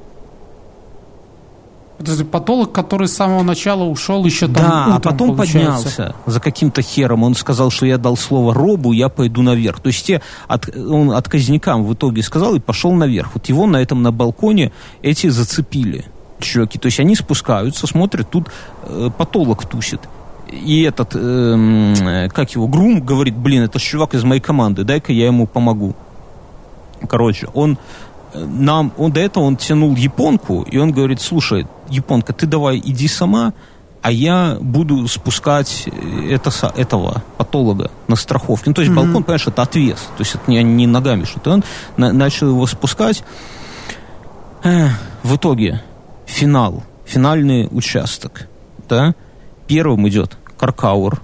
S2: Подожди, патолог, который с самого начала ушел еще там
S1: Да,
S2: утром,
S1: а потом
S2: получается.
S1: поднялся за каким-то хером. Он сказал, что я дал слово Робу, я пойду наверх. То есть те, от, он отказникам в итоге сказал и пошел наверх. Вот его на этом, на балконе эти зацепили чуваки. То есть они спускаются, смотрят, тут э, патолог тусит. И этот, э, как его, Грум говорит, блин, это чувак из моей команды, дай-ка я ему помогу. Короче, он нам, он до этого он тянул японку, и он говорит, слушай, японка, ты давай иди сама, а я буду спускать э, это, этого патолога на страховке. Ну, то есть mm-hmm. балкон, понимаешь, это отвес, то есть это не, не ногами что-то. Он на, начал его спускать. Эх, в итоге финал, финальный участок, да, первым идет Каркаур,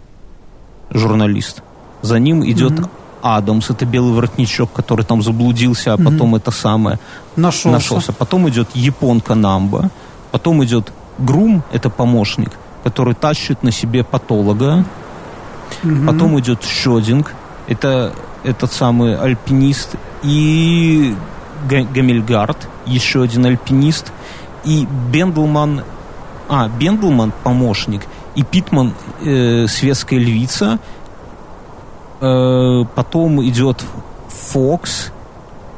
S1: журналист, за ним идет mm-hmm. Адамс, это белый воротничок, который там заблудился, а потом mm-hmm. это самое
S2: нашелся.
S1: нашелся. Потом идет японка Намба, потом идет Грум, это помощник, который тащит на себе патолога. Mm-hmm. Потом идет Шодинг, это этот самый альпинист, и Гамильгард, еще один альпинист, и Бендлман, а, Бендлман помощник, и Питман э, светская львица, потом идет Фокс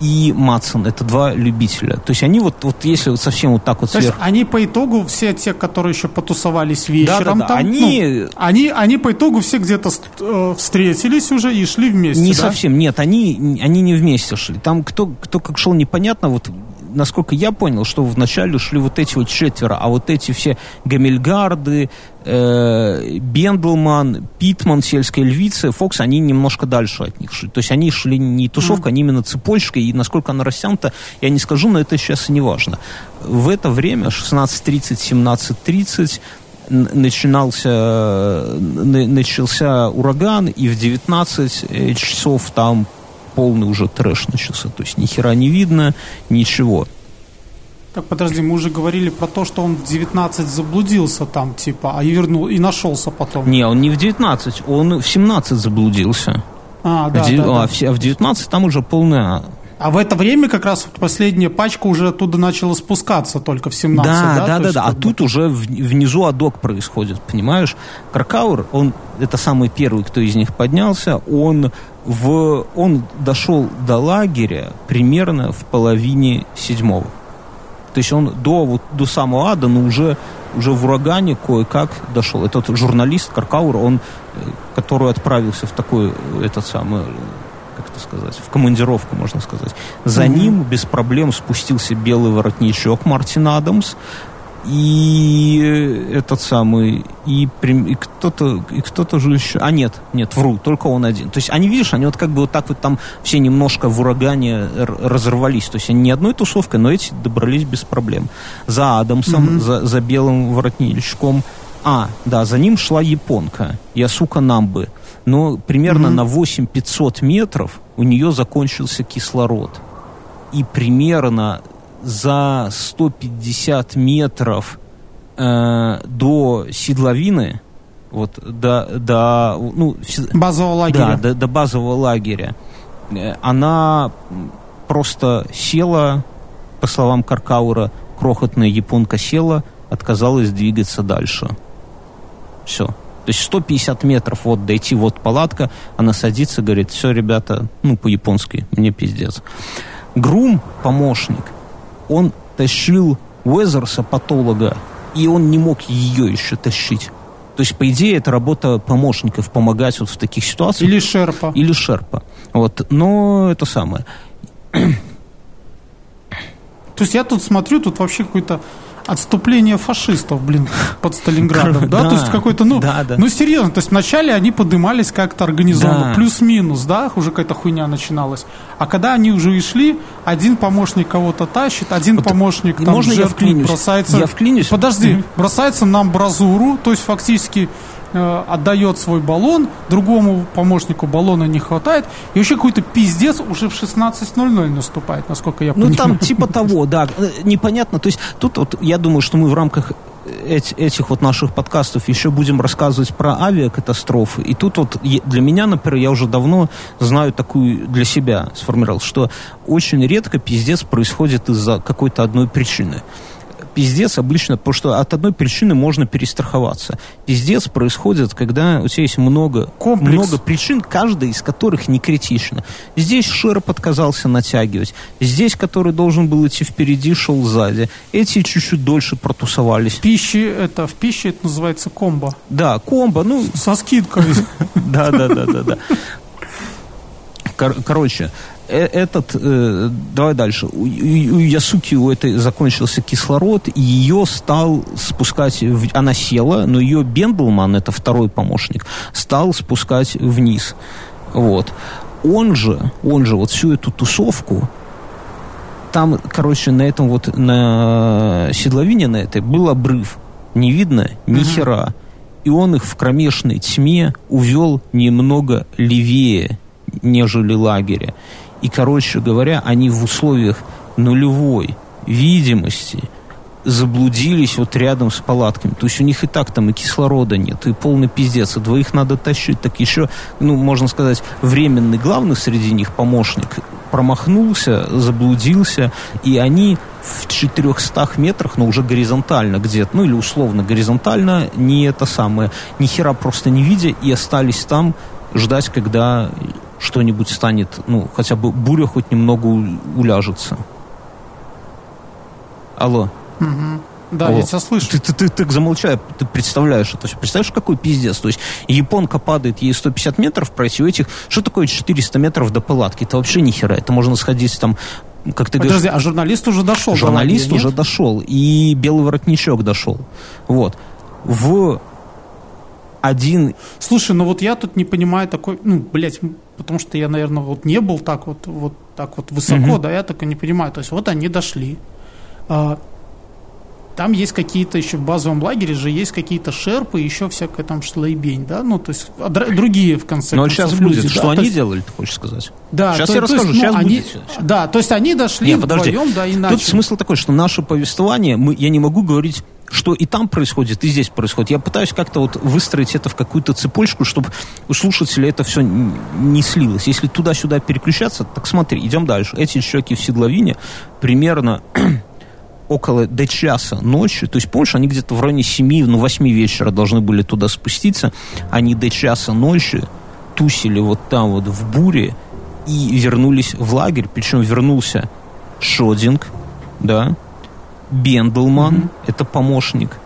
S1: и Матсон. Это два любителя. То есть они вот, вот если вот совсем вот так вот
S2: То сверху... есть они по итогу, все те, которые еще потусовались вечером
S1: да, да, да.
S2: там,
S1: они...
S2: Ну, они... Они по итогу все где-то э, встретились уже и шли вместе,
S1: Не
S2: да?
S1: совсем, нет, они, они не вместе шли. Там кто, кто как шел, непонятно. Вот насколько я понял, что вначале шли вот эти вот четверо, а вот эти все Гамильгарды, э, Бендлман, Питман, Сельская львица, Фокс, они немножко дальше от них шли. То есть они шли не тусовка, mm. они именно цепочкой, и насколько она растянута, я не скажу, но это сейчас и не важно. В это время, 16.30-17.30, начинался, начался ураган, и в 19 э, часов там полный уже трэш начался. То есть ни хера не видно, ничего.
S2: Так, подожди, мы уже говорили про то, что он в 19 заблудился там, типа, а и вернул, и нашелся потом.
S1: Не, он не в 19, он в 17 заблудился.
S2: А, да, в, да,
S1: а, да. а в 19 там уже полная
S2: а в это время как раз последняя пачка уже оттуда начала спускаться только в 17, да?
S1: Да, да, да, да. А бы... тут уже внизу адок происходит, понимаешь? Кракаур, он, это самый первый, кто из них поднялся, он, в, он дошел до лагеря примерно в половине седьмого. То есть он до, вот, до самого ада, но уже, уже в урагане кое-как дошел. Этот журналист Каркаур, он, э, который отправился в такой, этот самый, как это сказать, в командировку, можно сказать. За mm-hmm. ним без проблем спустился белый воротничок Мартин Адамс, и этот самый, и, и кто-то, и кто-то же еще, а нет, нет, вру, только он один. То есть они, видишь, они вот как бы вот так вот там все немножко в урагане разорвались. То есть они не одной тусовкой, но эти добрались без проблем. За Адамсом, mm-hmm. за, за белым воротничком. А, да, за ним шла японка, Ясука Намбы но примерно mm-hmm. на 8500 метров у нее закончился кислород. И примерно за 150 метров э, до седловины, вот до, до ну,
S2: базового лагеря.
S1: Да, до, до базового лагеря, э, она просто села, по словам Каркаура, крохотная японка села, отказалась двигаться дальше. Все. То есть 150 метров вот дойти, вот палатка, она садится, говорит, все, ребята, ну, по-японски, мне пиздец. Грум, помощник, он тащил Уэзерса, патолога, и он не мог ее еще тащить. То есть, по идее, это работа помощников, помогать вот в таких ситуациях.
S2: Или шерпа.
S1: Или шерпа. Вот. Но это самое.
S2: То есть я тут смотрю, тут вообще какой-то отступление фашистов, блин, под Сталинградом, да, то есть какой-то, ну, ну серьезно, то есть вначале они поднимались как-то организованно, плюс-минус, да, уже какая-то хуйня начиналась, а когда они уже и шли, один помощник кого-то тащит, один вот помощник там
S1: можно я вклинюсь?
S2: бросается,
S1: я вклинюсь?
S2: подожди, бросается на амбразуру, то есть фактически Э, отдает свой баллон, другому помощнику баллона не хватает, и вообще какой-то пиздец уже в 16.00 наступает, насколько я понимаю.
S1: Ну, там типа того, да, э, непонятно, то есть тут вот я думаю, что мы в рамках эти, этих вот наших подкастов еще будем рассказывать про авиакатастрофы. И тут вот для меня, например, я уже давно знаю такую для себя сформировал, что очень редко пиздец происходит из-за какой-то одной причины пиздец обычно, потому что от одной причины можно перестраховаться. Пиздец происходит, когда у тебя есть много, Комплекс. много причин, каждая из которых не критична. Здесь Шерп отказался натягивать. Здесь, который должен был идти впереди, шел сзади. Эти чуть-чуть дольше протусовались. В
S2: пище это, в пище это называется комбо.
S1: Да, комбо, ну...
S2: Со скидкой.
S1: Да, да, да, да, да. Короче, этот, э, давай дальше, у, у Ясуки у этой закончился кислород, и ее стал спускать, в, она села, но ее Бендлман, это второй помощник, стал спускать вниз. Вот. Он же, он же вот всю эту тусовку, там, короче, на этом вот, на седловине на этой был обрыв. Не видно ни uh-huh. хера. И он их в кромешной тьме увел немного левее, нежели лагеря. И, короче говоря, они в условиях нулевой видимости заблудились вот рядом с палатками. То есть у них и так там и кислорода нет, и полный пиздец, и двоих надо тащить. Так еще, ну, можно сказать, временный главный среди них помощник промахнулся, заблудился, и они в 400 метрах, но уже горизонтально где-то, ну или условно горизонтально, не это самое, ни хера просто не видя, и остались там ждать, когда что-нибудь станет, ну, хотя бы буря хоть немного уляжется. Алло.
S2: Угу. Да, О, я тебя слышу.
S1: Ты, ты, ты, ты замолчай, ты представляешь это все. Представляешь, какой пиздец? То есть японка падает, ей 150 метров пройти, у этих... Что такое 400 метров до палатки? Это вообще ни хера. Это можно сходить там как ты
S2: Подожди,
S1: говоришь,
S2: а журналист уже дошел?
S1: Журналист уже нет? дошел, и белый воротничок дошел. Вот. В один...
S2: Слушай, ну вот я тут не понимаю такой, ну, блядь, потому что я, наверное, вот не был так вот, вот так вот высоко, угу. да, я так и не понимаю. То есть вот они дошли. А, там есть какие-то еще в базовом лагере же есть какие-то шерпы, еще всякая там шлейбень, да, ну, то есть а, другие, в конце
S1: Но концов, сейчас люди. Будет, да? Что они есть... делали, ты хочешь сказать?
S2: Да.
S1: Сейчас то, я то расскажу, есть, сейчас ну,
S2: они,
S1: будет.
S2: Да, то есть они дошли Нет, вдвоем, да, иначе.
S1: Тут смысл такой, что наше повествование, мы, я не могу говорить что и там происходит, и здесь происходит. Я пытаюсь как-то вот выстроить это в какую-то цепочку, чтобы у слушателя это все не слилось. Если туда-сюда переключаться, так смотри, идем дальше. Эти щеки в седловине примерно около до часа ночи, то есть, помнишь, они где-то в районе 7, ну, 8 вечера должны были туда спуститься, они до часа ночи тусили вот там вот в буре и вернулись в лагерь, причем вернулся Шодинг, да, Бендлман, mm-hmm. это помощник.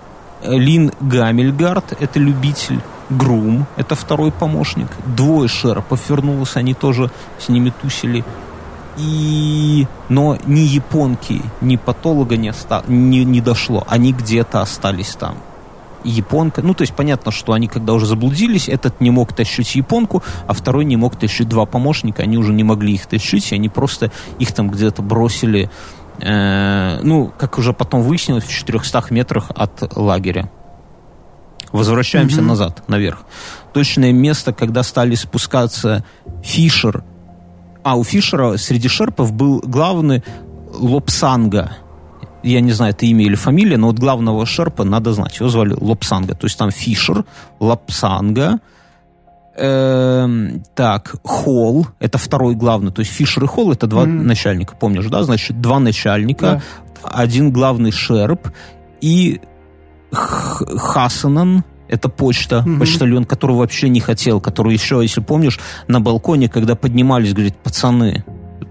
S1: Лин Гамельгард, это любитель. Грум, это второй помощник. Двое шерпов вернулось, они тоже с ними тусили. И... Но ни японки, ни патолога не, оста... не, не дошло. Они где-то остались там. Японка, ну то есть понятно, что они когда уже заблудились, этот не мог тащить японку, а второй не мог тащить два помощника, они уже не могли их тащить, и они просто их там где-то бросили э, ну, как уже потом выяснилось, в 400 метрах от лагеря. Возвращаемся mm-hmm. назад, наверх. Точное место, когда стали спускаться Фишер. А, у Фишера среди шерпов был главный Лопсанга. Я не знаю, это имя или фамилия, но вот главного шерпа надо знать. Его звали Лопсанга. То есть там Фишер, Лопсанга, Эм, так, Холл, это второй главный, то есть Фишер и Холл это два mm-hmm. начальника, помнишь, да? Значит, два начальника, yeah. один главный шерп и Хасанан, это почта, mm-hmm. почтальон, который вообще не хотел, который еще, если помнишь, на балконе, когда поднимались, говорит, пацаны,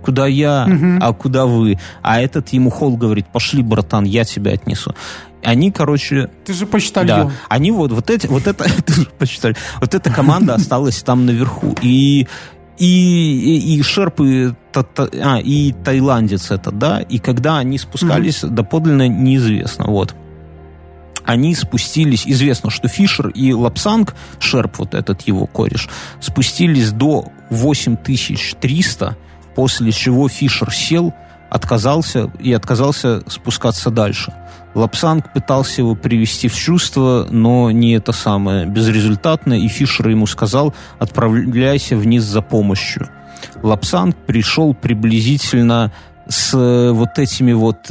S1: куда я, угу. а куда вы. А этот ему Холл говорит, пошли, братан, я тебя отнесу они, короче...
S2: Ты же почтальон.
S1: Да, они вот, вот, эти, вот это... Ты же почтальон. Вот эта команда осталась там наверху. И И, и, и шерпы, та, та, а, и тайландец это, да, и когда они спускались, mm-hmm. доподлинно неизвестно, вот. Они спустились, известно, что Фишер и Лапсанг, Шерп, вот этот его кореш, спустились до 8300, после чего Фишер сел, отказался и отказался спускаться дальше. Лапсанг пытался его привести в чувство, но не это самое, безрезультатно, и Фишер ему сказал, отправляйся вниз за помощью. Лапсанг пришел приблизительно с вот этими вот,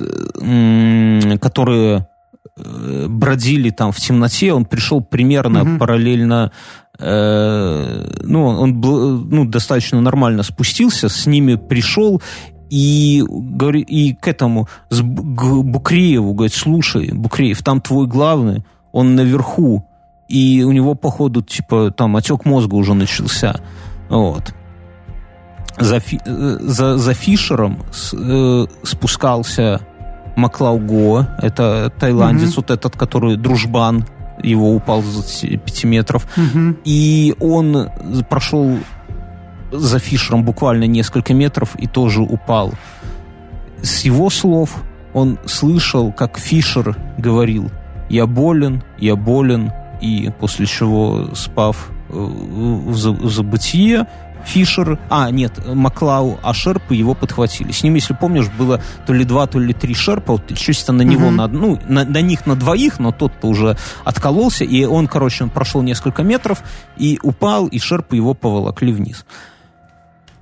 S1: которые э, бродили там в темноте, он пришел примерно угу. параллельно э, ну, он был, ну, достаточно нормально спустился, с ними пришел и, и к этому, к Букрееву, говорит, слушай, Букреев, там твой главный, он наверху, и у него, походу, типа, там отек мозга уже начался. Вот. За, э, за, за Фишером с, э, спускался Маклауго, это тайландец, mm-hmm. вот этот, который дружбан, его упал за 5 метров. Mm-hmm. И он прошел за Фишером буквально несколько метров и тоже упал. С его слов он слышал, как Фишер говорил «Я болен, я болен», и после чего, спав э, в забытие, Фишер, а, нет, Маклау, а Шерпы его подхватили. С ним, если помнишь, было то ли два, то ли три Шерпа, вот чисто на него, угу. на, ну, на, на них на двоих, но тот-то уже откололся, и он, короче, он прошел несколько метров и упал, и Шерпы его поволокли вниз.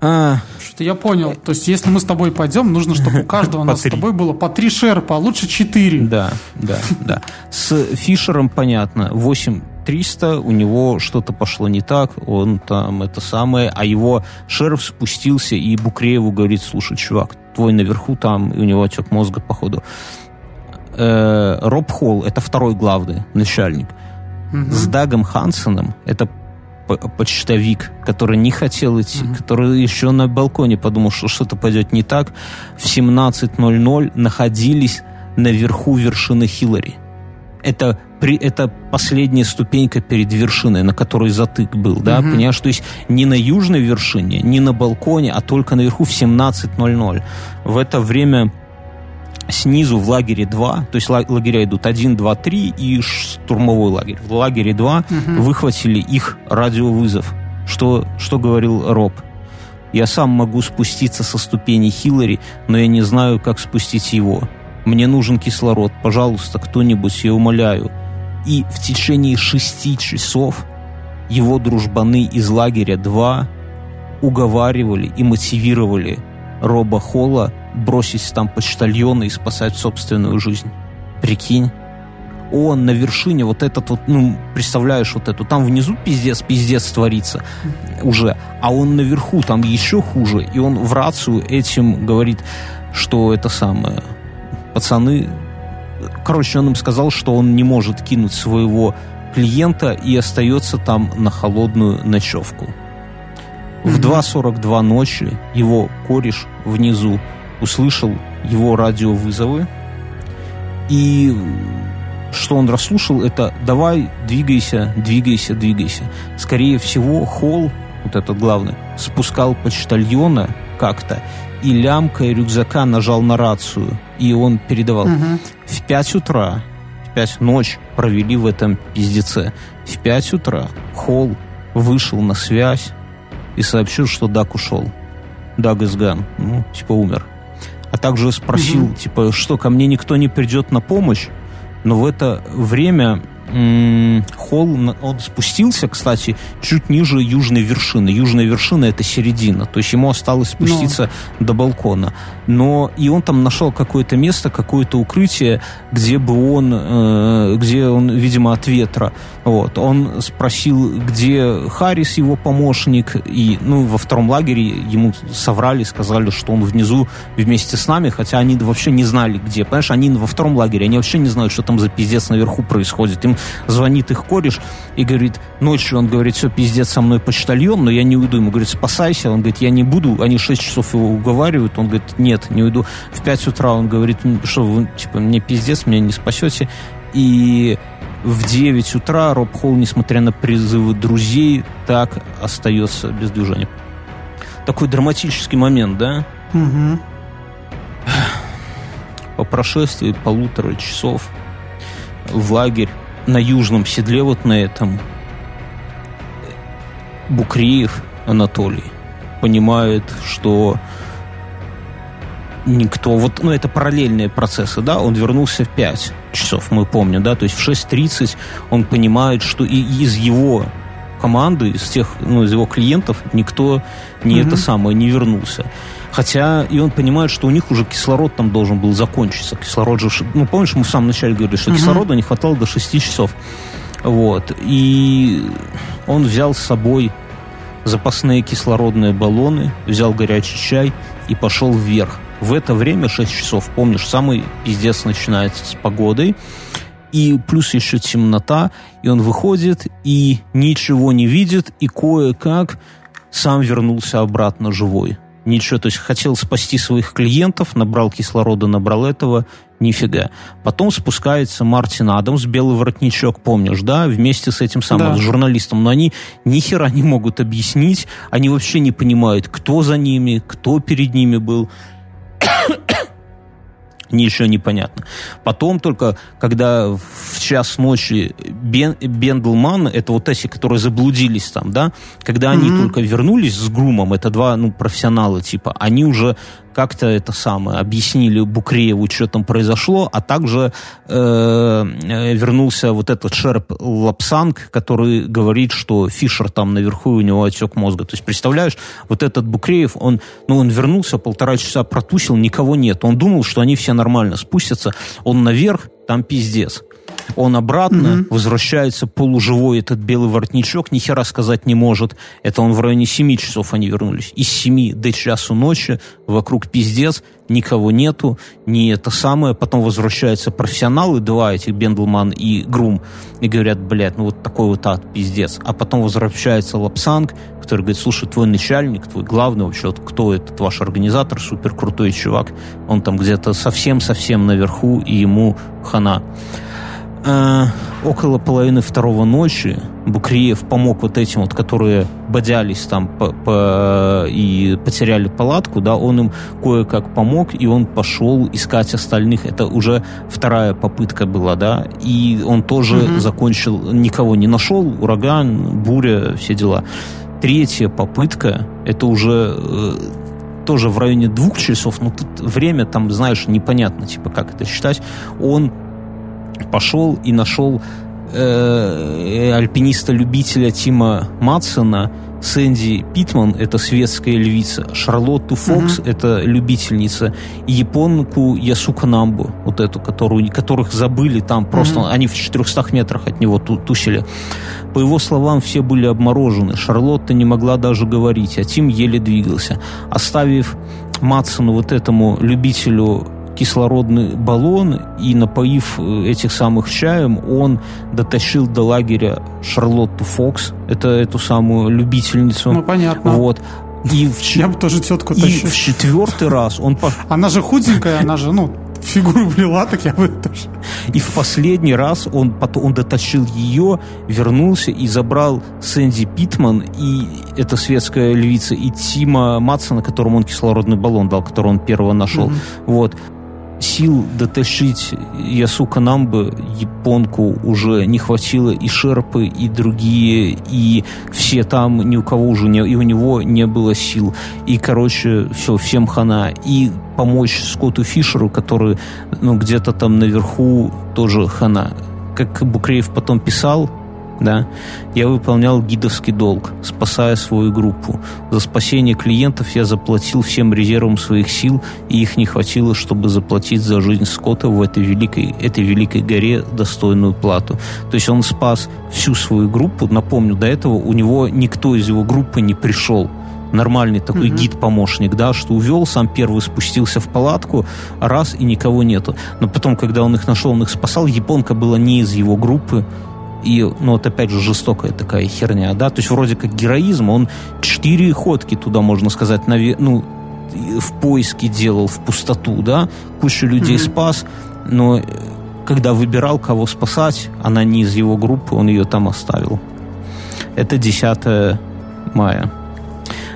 S2: А... Что я понял. То есть, если мы с тобой пойдем, нужно, чтобы у каждого нас с тобой было по три шерпа, а лучше четыре.
S1: Да, да, да. С Фишером понятно. 8 300, у него что-то пошло не так, он там это самое, а его шерф спустился и Букрееву говорит, слушай, чувак, твой наверху там, и у него отек мозга, походу. Э, Роб Холл, это второй главный начальник. Угу. С Дагом Хансеном, это почтовик, который не хотел идти, mm-hmm. который еще на балконе подумал, что что-то пойдет не так, в 17.00 находились наверху вершины Хиллари. Это, при, это последняя ступенька перед вершиной, на которой затык был, да, mm-hmm. понимаешь? То есть не на южной вершине, не на балконе, а только наверху в 17.00. В это время снизу в лагере 2, то есть лагеря идут 1, 2, 3 и штурмовой лагерь. В лагере 2 угу. выхватили их радиовызов. Что, что говорил Роб? Я сам могу спуститься со ступени Хиллари, но я не знаю, как спустить его. Мне нужен кислород. Пожалуйста, кто-нибудь, я умоляю. И в течение шести часов его дружбаны из лагеря 2 уговаривали и мотивировали Роба Холла бросить там почтальона и спасать собственную жизнь. Прикинь. Он на вершине, вот этот вот, ну, представляешь вот эту, там внизу пиздец, пиздец творится уже, а он наверху, там еще хуже, и он в рацию этим говорит, что это самое, пацаны, короче, он им сказал, что он не может кинуть своего клиента и остается там на холодную ночевку. В 2.42 ночи его кореш внизу услышал его радиовызовы, и что он расслушал, это «давай, двигайся, двигайся, двигайся». Скорее всего, Холл, вот этот главный, спускал почтальона как-то, и лямкой рюкзака нажал на рацию, и он передавал. Угу. В 5 утра, в 5 ночь провели в этом пиздеце. В 5 утра Холл вышел на связь и сообщил, что Дак ушел. Даг изган, ну, типа умер а также спросил, угу. типа, что ко мне никто не придет на помощь, но в это время холл, он спустился, кстати, чуть ниже южной вершины. Южная вершина это середина, то есть ему осталось спуститься Но... до балкона. Но и он там нашел какое-то место, какое-то укрытие, где бы он, э, где он, видимо, от ветра. Вот. Он спросил, где Харрис, его помощник, и, ну, во втором лагере ему соврали, сказали, что он внизу вместе с нами, хотя они вообще не знали, где. Понимаешь, они во втором лагере, они вообще не знают, что там за пиздец наверху происходит. Им звонит их кореш и говорит, ночью он говорит, все, пиздец, со мной почтальон, но я не уйду. Ему говорит, спасайся. Он говорит, я не буду. Они 6 часов его уговаривают. Он говорит, нет, не уйду. В 5 утра он говорит, что вы, типа, мне пиздец, меня не спасете. И в 9 утра Роб Холл, несмотря на призывы друзей, так остается без движения. такой драматический момент, да?
S2: Угу.
S1: По прошествии полутора часов в лагерь на южном седле вот на этом Букреев Анатолий понимает, что никто... Вот, ну, это параллельные процессы, да, он вернулся в 5 часов, мы помним, да, то есть в 6.30 он понимает, что и из его команды, из тех, ну, из его клиентов никто не mm-hmm. это самое, не вернулся. Хотя и он понимает, что у них уже кислород там должен был закончиться. Кислород же... Ну, помнишь, мы в самом начале говорили, что mm-hmm. кислорода не хватало до 6 часов. Вот. И он взял с собой запасные кислородные баллоны, взял горячий чай и пошел вверх. В это время, 6 часов, помнишь, самый пиздец начинается с погодой, и плюс еще темнота, и он выходит и ничего не видит, и кое-как сам вернулся обратно живой. Ничего, то есть хотел спасти своих клиентов, набрал кислорода, набрал этого, нифига. Потом спускается Мартин Адамс, белый воротничок, помнишь, да, вместе с этим самым, да. журналистом, но они ни хера не могут объяснить, они вообще не понимают, кто за ними, кто перед ними был ничего непонятно. Потом только, когда в час ночи Бен, Бендлман, это вот эти, которые заблудились там, да, когда они mm-hmm. только вернулись с Грумом, это два, ну, профессионала типа, они уже как-то это самое объяснили Букрееву, что там произошло, а также э, э, вернулся вот этот Шерп Лапсанг, который говорит, что Фишер там наверху у него отек мозга. То есть представляешь, вот этот Букреев, он, ну, он вернулся, полтора часа протусил, никого нет. Он думал, что они все нормально спустятся. Он наверх, там пиздец. Он обратно угу. возвращается полуживой, этот белый воротничок, ни хера сказать не может. Это он в районе 7 часов они вернулись. Из 7 до часу ночи вокруг пиздец, никого нету, не это самое. Потом возвращаются профессионалы, два этих, Бендлман и Грум, и говорят, блядь, ну вот такой вот ад, пиздец. А потом возвращается Лапсанг, который говорит, слушай, твой начальник, твой главный вообще, вот кто этот ваш организатор, супер крутой чувак, он там где-то совсем-совсем наверху, и ему хана. Э, около половины второго ночи Букриев помог вот этим вот, которые бодялись там по, по, и потеряли палатку, да, он им кое-как помог, и он пошел искать остальных. Это уже вторая попытка была, да, и он тоже угу. закончил, никого не нашел, ураган, буря, все дела. Третья попытка, это уже э, тоже в районе двух часов, но тут время там, знаешь, непонятно, типа, как это считать. Он пошел и нашел э, альпиниста-любителя Тима Матсона, Сэнди Питман, это светская львица, Шарлотту Фокс, uh-huh. это любительница, и японку Ясука Намбу, вот эту, которую, которых забыли там, просто uh-huh. они в 400 метрах от него ту, тусили. По его словам, все были обморожены. Шарлотта не могла даже говорить, а Тим еле двигался. Оставив Матсону, вот этому любителю кислородный баллон и, напоив э, этих самых чаем, он дотащил до лагеря Шарлотту Фокс, это эту самую любительницу.
S2: Ну, понятно.
S1: Вот.
S2: И в, Я бы тоже тетку
S1: тащил. И в четвертый раз он...
S2: Она же худенькая, она же, ну, фигуру влила, так я бы тоже.
S1: И в последний раз он, потом, он дотащил ее, вернулся и забрал Сэнди Питман, и это светская львица, и Тима Матсона, которому он кислородный баллон дал, который он первого нашел. Mm-hmm. Вот сил дотащить Ясука Намбы, японку, уже не хватило и Шерпы, и другие, и все там, ни у кого уже не, и у него не было сил. И, короче, все, всем хана. И помочь Скотту Фишеру, который, ну, где-то там наверху тоже хана. Как Букреев потом писал, да, я выполнял гидовский долг, спасая свою группу. За спасение клиентов я заплатил всем резервам своих сил, и их не хватило, чтобы заплатить за жизнь Скотта в этой великой, этой великой горе достойную плату. То есть он спас всю свою группу. Напомню, до этого у него никто из его группы не пришел нормальный такой mm-hmm. гид-помощник, да, что увел, сам первый спустился в палатку, раз и никого нету. Но потом, когда он их нашел, он их спасал, японка была не из его группы, и, ну, вот опять же, жестокая такая херня, да, то есть вроде как героизм, он четыре ходки туда, можно сказать, наве... ну, в поиске делал, в пустоту, да, кучу людей mm-hmm. спас, но э, когда выбирал, кого спасать, она не из его группы, он ее там оставил. Это 10 мая.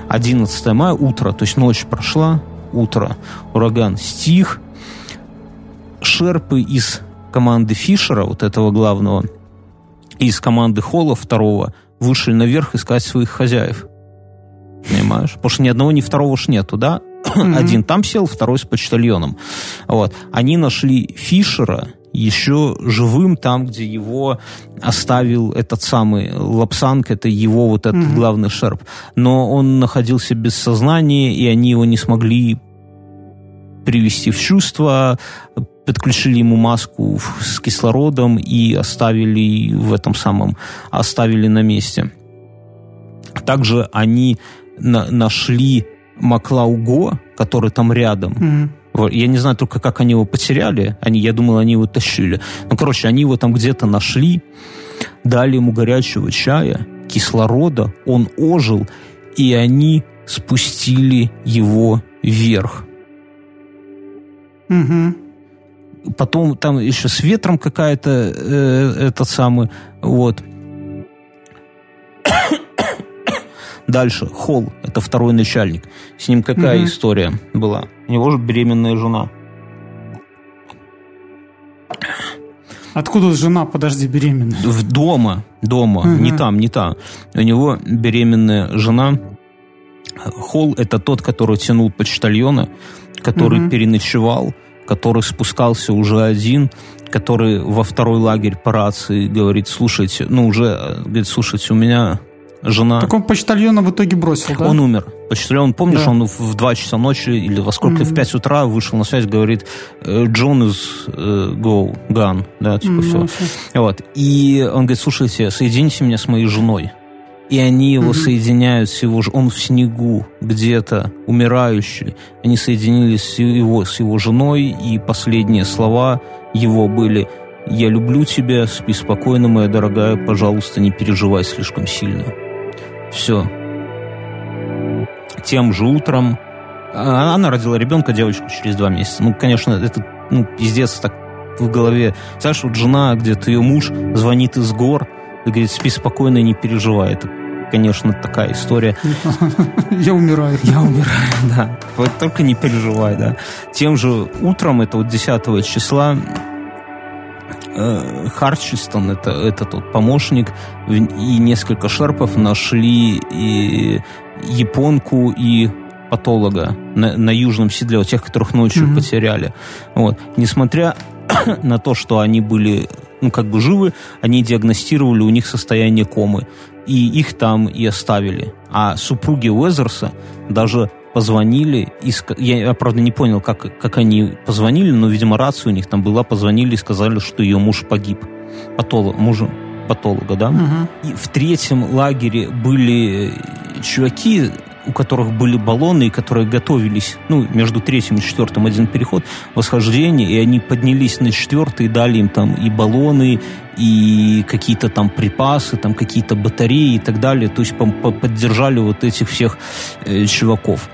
S1: 11 мая, утро, то есть ночь прошла, утро, ураган стих. Шерпы из команды Фишера, вот этого главного, из команды Холла второго, вышли наверх искать своих хозяев. Понимаешь? Потому что ни одного, ни второго ж нету, да? Mm-hmm. Один там сел, второй с почтальоном. Вот. Они нашли Фишера еще живым там, где его оставил этот самый Лапсанг, это его вот этот mm-hmm. главный шерп. Но он находился без сознания, и они его не смогли привести в чувство, подключили ему маску с кислородом и оставили в этом самом, оставили на месте. Также они на, нашли Маклауго, который там рядом. Mm-hmm. Я не знаю только, как они его потеряли. Они, я думал, они его тащили. Ну, короче, они его там где-то нашли, дали ему горячего чая, кислорода, он ожил, и они спустили его вверх.
S2: Угу.
S1: Потом там еще с ветром какая-то э, этот самый, вот. Дальше, Холл, это второй начальник. С ним какая угу. история была? У него же беременная жена.
S2: Откуда жена, подожди, беременная?
S1: В дома, дома, угу. не там, не там. У него беременная жена. Холл – это тот, который тянул почтальона, который угу. переночевал, который спускался уже один, который во второй лагерь по рации говорит, слушайте, ну уже, говорит, слушайте, у меня жена...
S2: Так он почтальона в итоге бросил, да?
S1: Он умер. Почтальон, помнишь, да. он в 2 часа ночи или во сколько, mm-hmm. в 5 утра вышел на связь, говорит, «Э, Джон из uh, go, gone, да, типа mm-hmm. все. Вот. И он говорит, слушайте, соедините меня с моей женой и они его mm соединяют с его... Он в снегу где-то, умирающий. Они соединились с его, с его женой, и последние слова его были «Я люблю тебя, спи спокойно, моя дорогая, пожалуйста, не переживай слишком сильно». Все. Тем же утром а, она родила ребенка, девочку, через два месяца. Ну, конечно, это ну, пиздец так в голове. Знаешь, вот жена, где-то ее муж звонит из гор, и говорит, спи спокойно, не переживай. Это, конечно, такая история.
S2: Я умираю.
S1: Я умираю, да. Вот только не переживай, да. Тем же утром, это вот 10 числа, э, Харчистон, это, это тот помощник, и несколько шерпов нашли и японку и патолога на, на южном седле, тех, которых ночью mm-hmm. потеряли. Вот. Несмотря на то, что они были ну, как бы живы, они диагностировали у них состояние комы. И их там и оставили. А супруги Уэзерса даже позвонили, и, я, правда, не понял, как, как они позвонили, но, видимо, рация у них там была, позвонили и сказали, что ее муж погиб. Патолог, мужа патолога, да? Угу. И в третьем лагере были чуваки, у которых были баллоны, и которые готовились, ну, между третьим и четвертым один переход, восхождение, и они поднялись на четвертый, дали им там и баллоны, и какие-то там припасы, там какие-то батареи и так далее, то есть поддержали вот этих всех э, чуваков.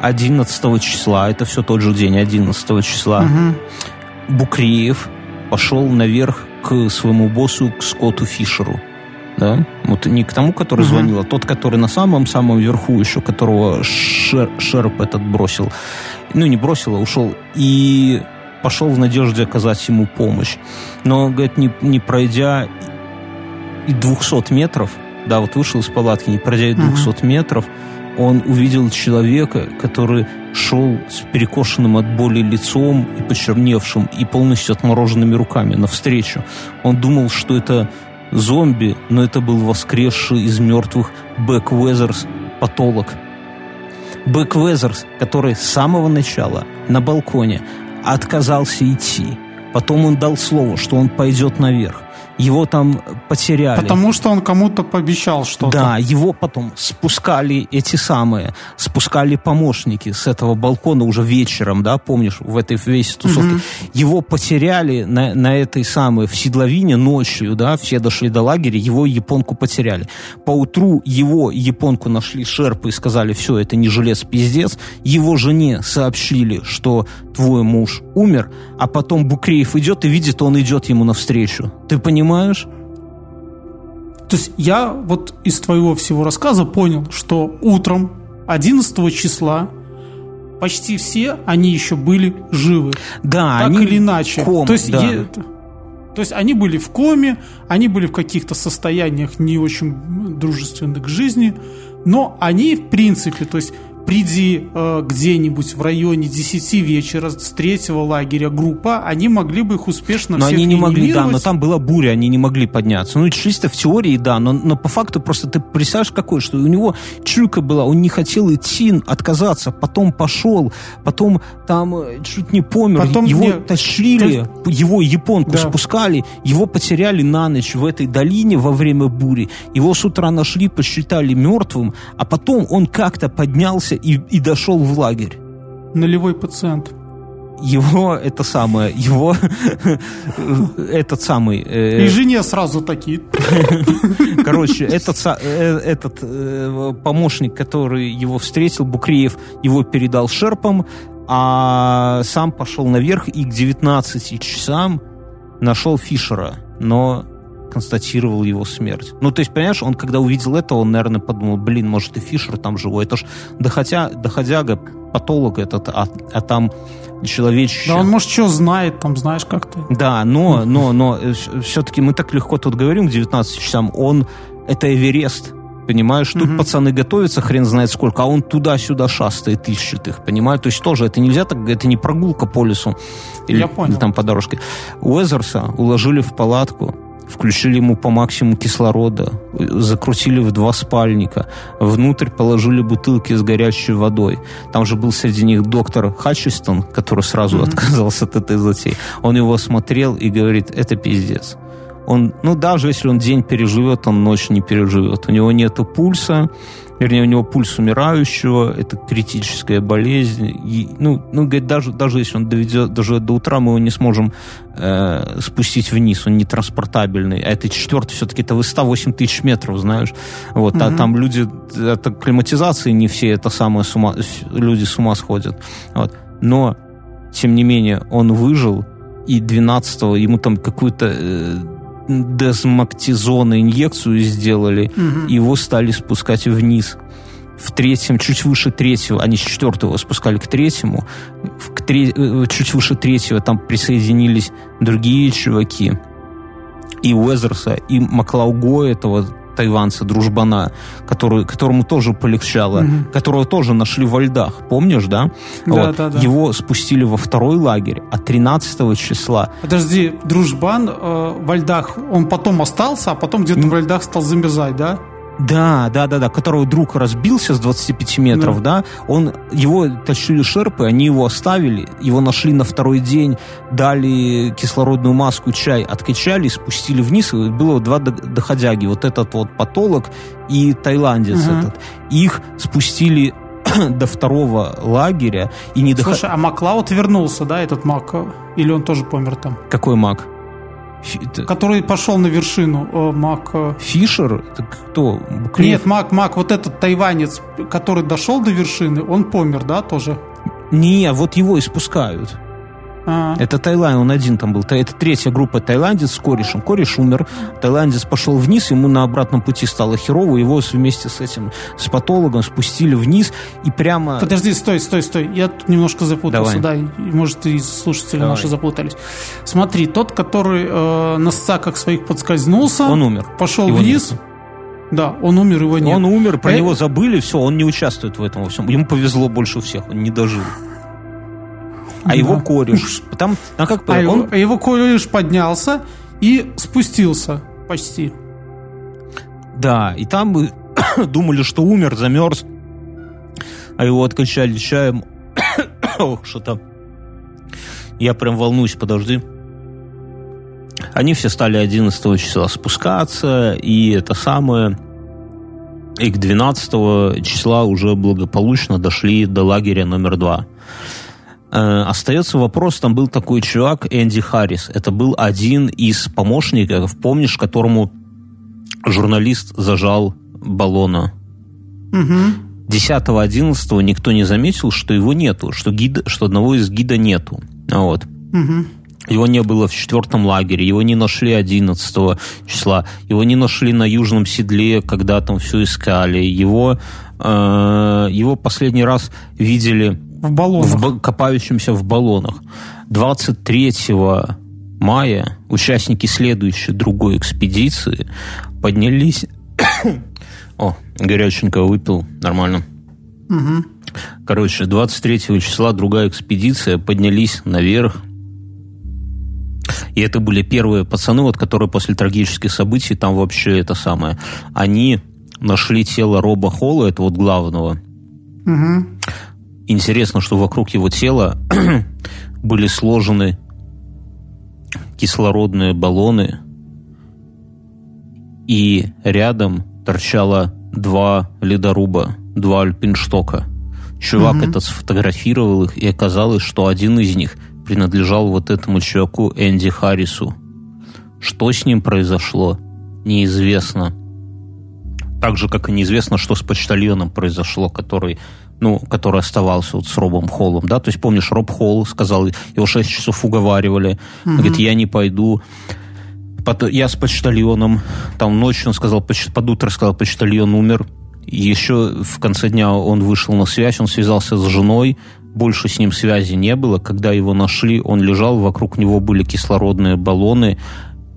S1: 11 числа, это все тот же день, 11 числа, угу. Букреев пошел наверх к своему боссу, к Скотту Фишеру да, вот не к тому, который угу. звонил, а тот, который на самом-самом верху еще, которого Шер, Шерп этот бросил, ну, не бросил, а ушел, и пошел в надежде оказать ему помощь. Но, говорит, не, не пройдя и 200 метров, да, вот вышел из палатки, не пройдя и 200 угу. метров, он увидел человека, который шел с перекошенным от боли лицом и почерневшим, и полностью отмороженными руками навстречу. Он думал, что это зомби, но это был воскресший из мертвых Бэк Уэзерс патолог. Бэк Уэзерс, который с самого начала на балконе отказался идти. Потом он дал слово, что он пойдет наверх его там потеряли.
S2: Потому что он кому-то пообещал что-то.
S1: Да, его потом спускали эти самые, спускали помощники с этого балкона уже вечером, да, помнишь, в этой весь тусовке. Угу. Его потеряли на, на этой самой, в Седловине ночью, да, все дошли до лагеря, его японку потеряли. Поутру его японку нашли шерпы и сказали, все, это не желез, пиздец. Его жене сообщили, что твой муж умер, а потом Букреев идет и видит, он идет ему навстречу. Ты понимаешь?
S2: То есть я вот из твоего всего рассказа понял, что утром 11 числа почти все они еще были живы.
S1: Да,
S2: так
S1: они
S2: или иначе.
S1: ком,
S2: то есть
S1: да.
S2: е- то есть они были в коме, они были в каких-то состояниях не очень дружественных к жизни, но они, в принципе, то есть приди э, где-нибудь в районе 10 вечера с третьего лагеря группа, они могли бы их успешно
S1: Но
S2: всех
S1: они не могли, да, но там была буря, они не могли подняться. Ну, чисто в теории, да, но, но по факту просто ты представляешь, какой, что у него чуйка была, он не хотел идти, отказаться, потом пошел, потом там э, чуть не помер,
S2: Потом
S1: его
S2: не-
S1: тащили, его японку
S2: Да.
S1: спускали, его потеряли на ночь в этой долине во время бури, его с утра нашли, посчитали мертвым, а потом он как-то поднялся и, и дошел в лагерь
S2: Нулевой пациент.
S1: его это самое, его этот самый, э,
S2: И жене сразу такие.
S1: короче, этот, э, этот э, помощник, который его встретил, Букреев, его передал шерпам, а сам пошел наверх и к 19 часам нашел Фишера, но констатировал его смерть. Ну, то есть, понимаешь, он когда увидел это, он, наверное, подумал, блин, может и Фишер там живой. Это ж доходя, доходяга, патолог этот, а, а там человечище.
S2: Да он, может, что знает, там, знаешь, как-то.
S1: Да, но, но, но все-таки мы так легко тут говорим к 19 часам, он это Эверест, понимаешь? Тут пацаны готовятся, хрен знает сколько, а он туда-сюда шастает, ищет их, понимаешь? То есть тоже это нельзя так, это не прогулка по лесу или, или там по дорожке. Уэзерса уложили в палатку, включили ему по максимуму кислорода, закрутили в два спальника, внутрь положили бутылки с горячей водой. Там же был среди них доктор Хатчистон, который сразу отказался от этой затеи. Он его смотрел и говорит, это пиздец. Он, ну, даже если он день переживет, он ночь не переживет. У него нету пульса, вернее, у него пульс умирающего, это критическая болезнь. И, ну, ну, говорит, даже, даже если он доведет даже до утра, мы его не сможем э, спустить вниз, он не транспортабельный. А это четвертый, все-таки это высота 8 тысяч метров, знаешь. Вот, а там люди, это климатизации не все, это самое с ума, люди с ума сходят. Вот. Но, тем не менее, он выжил, и 12-го ему там какую-то э, дезмактизона инъекцию сделали, и его стали спускать вниз. В третьем, чуть выше третьего, они с четвертого спускали к третьему, к тре- э, чуть выше третьего там присоединились другие чуваки. И Уэзерса, и Маклауго этого тайванца, дружбана, который, которому тоже полегчало, которого тоже нашли во льдах, помнишь, да?
S2: Да, да, да.
S1: Его спустили во второй лагерь, а 13 числа
S2: Подожди, дружбан э, во льдах, он потом остался, а потом где-то во льдах стал замерзать, да?
S1: Да, да, да, да, которого друг разбился с 25 метров, да. он, его тащили шерпы, они его оставили, его нашли на второй день, дали кислородную маску, чай, откачали, спустили вниз, и было два до- доходяги, вот этот вот патолог и тайландец
S2: Ага.
S1: этот. Их спустили до второго лагеря и не доходили...
S2: Слушай, а Маклауд вернулся, да, этот Мак? Или он тоже помер там?
S1: Какой маг? Фи-
S2: Который пошел на вершину, э, Мак... э,
S1: Фишер? Это кто? Буклеев?
S2: Нет, Мак, Мак, вот этот тайванец, который дошел до вершины, он помер, да, тоже?
S1: Не, вот его и спускают.
S2: А,
S1: Это Таиланд, он один там был. Это третья группа тайландец с корешем. Кореш умер, тайландец пошел вниз, ему на обратном пути стало херово, его вместе с этим, с патологом спустили вниз и прямо...
S2: Подожди, стой, стой, стой. Я тут немножко запутался,
S1: Давай.
S2: да, может, и слушатели
S1: Давай.
S2: наши запутались. Смотри, тот, который э, на сцаках своих подскользнулся,
S1: Он умер.
S2: пошел
S1: Его
S2: вниз.
S1: нету.
S2: Да, он умер, его нет.
S1: Он умер, про
S2: Э,
S1: него забыли, все, он не участвует в этом во всем. Ему повезло больше всех, он не дожил. А его
S2: Да.
S1: кореш. Там, а как
S2: А
S1: он,
S2: его, а его кореш поднялся и спустился почти.
S1: Да, и там мы думали, что умер, замерз, а его откачали чаем. Ох, что-то. Я прям волнуюсь, подожди. Они все стали 11 числа спускаться, и это самое... И к 12 числа уже благополучно дошли до лагеря номер два. Э, остается вопрос, там был такой чувак, Энди Харрис. Это был один из помощников, помнишь, которому журналист зажал баллона.
S2: Угу.
S1: 10-11 никто не заметил, что его нету, что, гида, что одного из гида нету. Вот.
S2: Угу.
S1: Его не было в четвертом лагере, его не нашли 11 числа, его не нашли на южном седле, когда там все искали, его его последний раз видели
S2: в баллонах.
S1: В, копающимся в баллонах. 23 мая участники следующей другой экспедиции поднялись... О, горяченько выпил, нормально.
S2: Угу.
S1: Короче, 23 числа другая экспедиция поднялись наверх. И это были первые пацаны, вот, которые после трагических событий, там вообще это самое, они нашли тело Роба Холла, это вот главного.
S2: Угу.
S1: Интересно, что вокруг его тела были сложены кислородные баллоны, и рядом торчало два ледоруба, два альпинштока. Чувак угу. этот сфотографировал их, и оказалось, что один из них принадлежал вот этому чуваку Энди Харрису. Что с ним произошло, неизвестно. Так же, как и неизвестно, что с почтальоном произошло, который ну, который оставался вот с Робом Холлом, да, то есть, помнишь, Роб Холл сказал, его 6 часов уговаривали, угу. говорит, я не пойду, я с почтальоном, там ночью он сказал, под утро сказал, почтальон умер, еще в конце дня он вышел на связь, он связался с женой, больше с ним связи не было. Когда его нашли, он лежал, вокруг него были кислородные баллоны,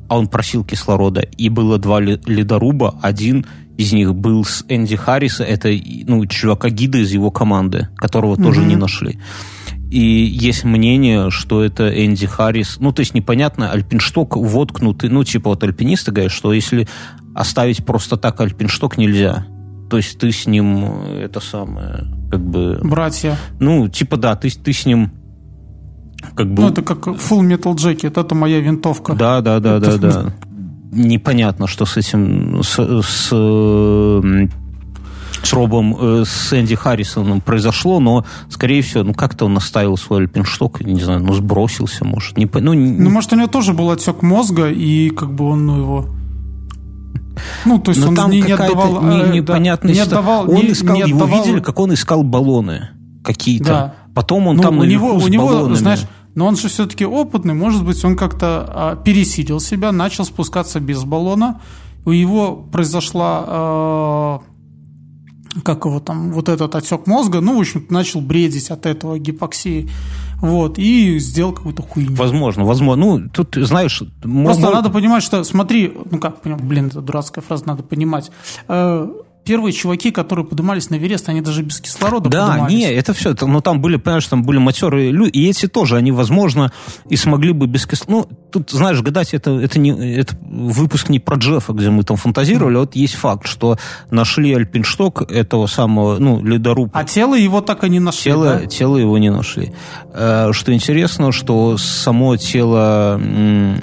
S1: а он просил кислорода. И было два ледоруба, один из них был с Энди Харриса, это ну, чувака-гида из его команды, которого mm-hmm. тоже не нашли. И есть мнение, что это Энди Харрис. Ну, то есть непонятно, альпиншток воткнутый. Ну, типа вот альпинисты говорят, что если оставить просто так альпиншток нельзя. То есть ты с ним это самое, как бы...
S2: Братья.
S1: Ну, типа да, ты, ты с ним как бы...
S2: Ну, это как Full Metal Jacket, это моя винтовка.
S1: Да, да, да, да, да. Непонятно, что с этим, с, с с Робом, э, с Энди Харрисоном произошло, но, скорее всего, ну, как-то он оставил свой альпиншток, не знаю, ну, сбросился, может. Не,
S2: ну, ну, может, у него тоже был отек мозга, и как бы он, ну, его...
S1: Ну, то есть Но он там не, не отдавал... Не, э, непонятно, да, не отдавал... Он не, искал, не отдавал... Его видели, как он искал баллоны какие-то. Да. Потом он ну, там
S2: у него, у него, знаешь, но он же все-таки опытный, может быть, он как-то а, пересилил себя, начал спускаться без баллона. У него произошла а, как его там, вот этот отек мозга, ну, в общем начал бредить от этого гипоксии, вот, и сделал какую-то хуйню.
S1: Возможно, возможно. Ну, тут, знаешь...
S2: Просто мог... надо понимать, что, смотри, ну как, блин, это дурацкая фраза, надо понимать. Э, первые чуваки, которые поднимались на Эверест, они даже без кислорода
S1: да,
S2: поднимались.
S1: не, это все, это, ну там были, понимаешь, там были матерые люди, и эти тоже, они, возможно, и смогли бы без кислорода. Ну, тут, знаешь, гадать, это, это, не, это выпуск не про Джеффа, где мы там фантазировали, mm. вот есть факт, что нашли альпиншток этого самого, ну, ледоруба.
S2: А тело его так и не нашли,
S1: Тело,
S2: да?
S1: тело его не нашли. Э, что интересно, что само тело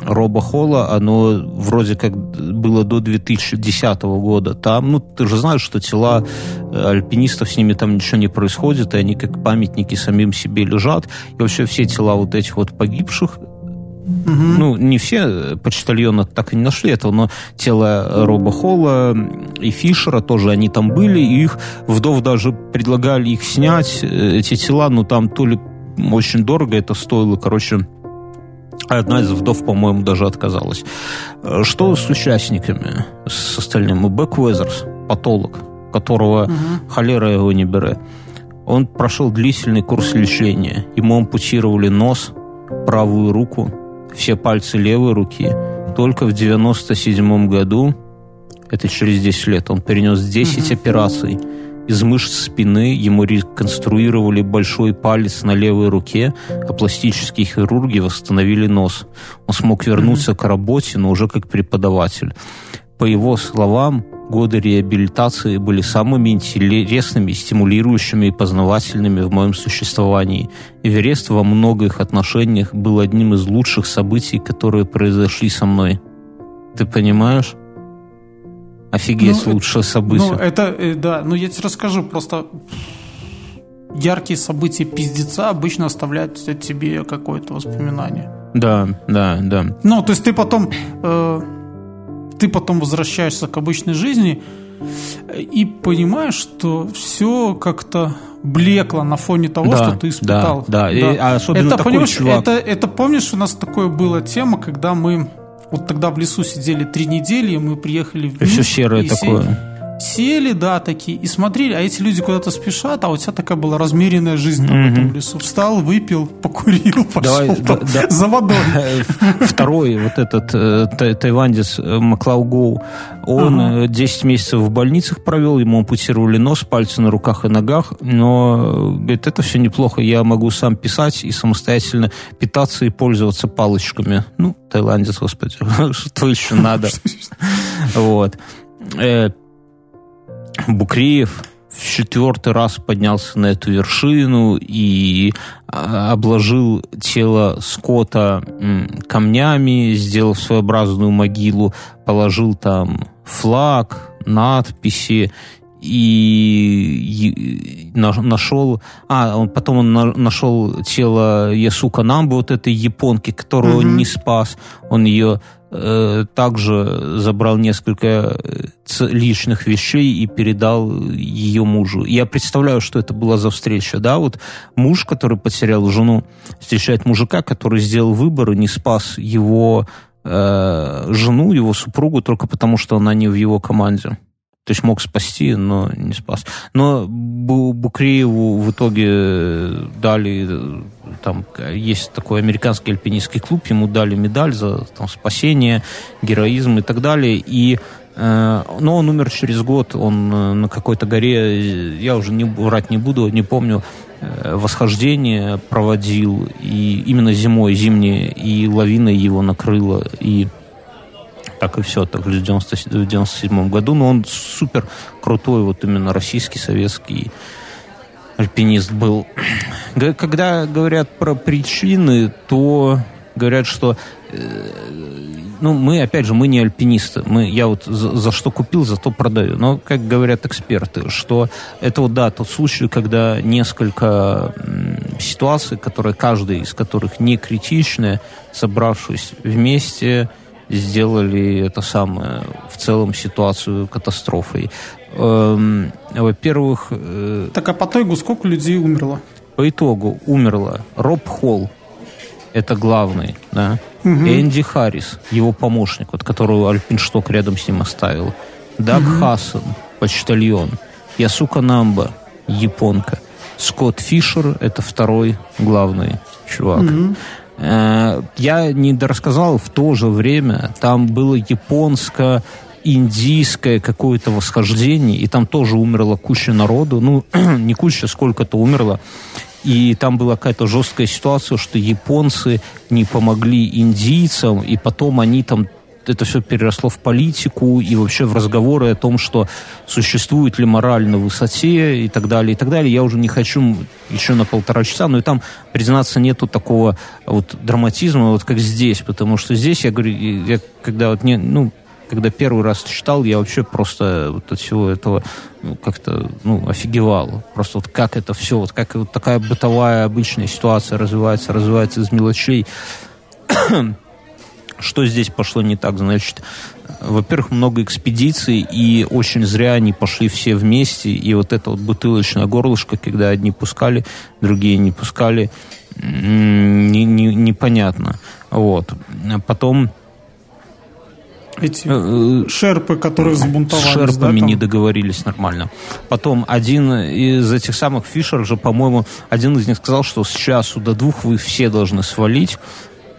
S1: Роба Холла, оно вроде как было до 2010 года. Там, ну, ты же знаешь, знают, что тела э, альпинистов, с ними там ничего не происходит, и они как памятники самим себе лежат. И вообще все тела вот этих вот погибших, Угу. Ну, не все почтальона так и не нашли этого, но тело Роба Холла и Фишера тоже, они там были, и их вдов даже предлагали их снять, э, эти тела, но там то ли очень дорого это стоило, короче, Одна из вдов, по-моему, даже отказалась. Э, что с участниками, с остальными? Бэк Уэзерс, патолог, которого угу. холера его не берет. Он прошел длительный курс лечения. Ему ампутировали нос, правую руку, все пальцы левой руки. Только в 97 году, это через 10 лет, он перенес 10 угу. операций. Из мышц спины ему реконструировали большой палец на левой руке, а пластические хирурги восстановили нос. Он смог вернуться к работе, но уже как преподаватель. По его словам, годы реабилитации были самыми интересными, стимулирующими и познавательными в моем существовании. Эверест во многих отношениях был одним из лучших событий, которые произошли со мной. Ты понимаешь? Офигеть, ну, лучшее событие.
S2: Ну, это, э, да, ну я тебе расскажу, просто яркие события пиздеца обычно оставляют тебе какое-то воспоминание.
S1: Да, да, да.
S2: Ну, то есть ты потом, э, ты потом возвращаешься к обычной жизни и понимаешь, что все как-то блекло на фоне того, да, что ты испытал.
S1: Да, да. да. И, особенно
S2: это,
S1: такой
S2: понимаешь,
S1: чувак.
S2: Это, это помнишь, у нас такое была тема, когда мы вот тогда в лесу сидели три недели, и мы приехали в
S1: Минск. И все серое и такое.
S2: Сели, да, такие, и смотрели, а эти люди куда-то спешат, а у тебя такая была размеренная жизнь там, mm-hmm. в этом лесу. Встал, выпил, покурил, пошел Давай, там, да, за водой.
S1: Второй, вот этот э, тайвандец э, Маклау он ага. 10 месяцев в больницах провел, ему ампутировали нос, пальцы на руках и ногах, но, говорит, это все неплохо, я могу сам писать и самостоятельно питаться и пользоваться палочками. Ну, тайландец, господи, что еще надо? Вот. Букреев в четвертый раз поднялся на эту вершину и а, обложил тело Скотта камнями, сделал своеобразную могилу, положил там флаг, надписи и нашел, а он потом он нашел тело Ясука Намбы, вот этой японки, которую угу. он не спас, он ее также забрал несколько э, личных вещей и передал ее мужу. Я представляю, что это была за встреча, да, вот муж, который потерял жену, встречает мужика, который сделал выбор и не спас его э, жену, его супругу только потому, что она не в его команде. То есть мог спасти, но не спас. Но Букрееву в итоге дали, там есть такой американский альпинистский клуб, ему дали медаль за там, спасение, героизм и так далее. И э, но он умер через год, он э, на какой-то горе, я уже не врать не буду, не помню, э, восхождение проводил, и именно зимой, зимнее, и лавина его накрыла, и так и все, так в 97 году, но он супер крутой, вот именно российский, советский альпинист был. Когда говорят про причины, то говорят, что э, ну, мы, опять же, мы не альпинисты. Мы, я вот за, за что купил, за то продаю. Но, как говорят эксперты, что это вот, да, тот случай, когда несколько ситуаций, которые, каждая из которых не критичная, собравшись вместе, сделали это самое, в целом ситуацию катастрофой. Эм, во-первых...
S2: Э, так а по итогу сколько людей умерло?
S1: По итогу умерло Роб Холл, это главный, да, угу. Энди Харрис, его помощник, вот которого Альпиншток рядом с ним оставил, Даг угу. Хассан, почтальон, Ясука Намба, японка, Скотт Фишер, это второй главный чувак. Угу. Я не рассказал в то же время, там было японское индийское какое-то восхождение, и там тоже умерла куча народу, ну, не куча, сколько-то умерло, и там была какая-то жесткая ситуация, что японцы не помогли индийцам, и потом они там это все переросло в политику и вообще в разговоры о том, что существует ли мораль на высоте и так далее, и так далее. Я уже не хочу еще на полтора часа, но и там, признаться, нету такого вот драматизма, вот как здесь, потому что здесь, я говорю, я когда вот не, ну, когда первый раз читал, я вообще просто вот от всего этого ну, как-то ну, офигевал. Просто вот как это все, вот как вот такая бытовая обычная ситуация развивается, развивается из мелочей. Что здесь пошло не так? Значит, во-первых, много экспедиций, и очень зря они пошли все вместе, и вот это вот бутылочное горлышко, когда одни пускали, другие не пускали, не, не. Вот. Потом
S2: эти э, э, шерпы, которые взбунтовались.
S1: С шерпами да, не договорились нормально. Потом один из этих самых Фишер же, по-моему, один из них сказал, что с часу до двух вы все должны свалить,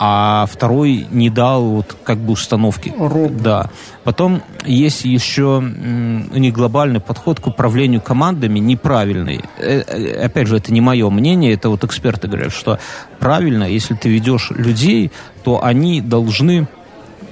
S1: а второй не дал вот как бы установки.
S2: Роб.
S1: Да. Потом есть еще у них глобальный подход к управлению командами неправильный. Э, опять же, это не мое мнение, это вот эксперты говорят, что правильно, если ты ведешь людей, то они должны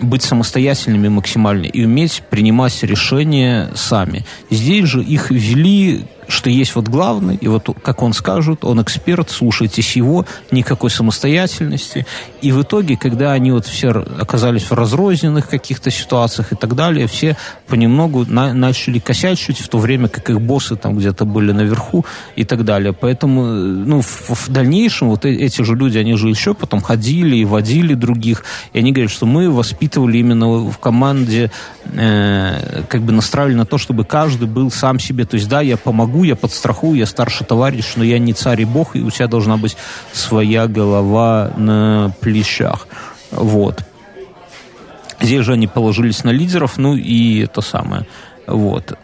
S1: быть самостоятельными максимально и уметь принимать решения сами. Здесь же их вели что есть вот главный, и вот как он скажет, он эксперт, слушайтесь его, никакой самостоятельности. И в итоге, когда они вот все оказались в разрозненных каких-то ситуациях и так далее, все понемногу на начали косячить, в то время как их боссы там где-то были наверху и так далее. Поэтому, ну, в, в дальнейшем вот э, эти же люди, они же еще потом ходили и водили других, и они говорят, что мы воспитывали именно в команде, э, как бы настраивали на то, чтобы каждый был сам себе, то есть, да, я помогу могу, я подстрахую, я старший товарищ, но я не царь и бог, и у тебя должна быть своя голова на плечах. Вот. Здесь же они положились на лидеров, ну и это самое. Вот.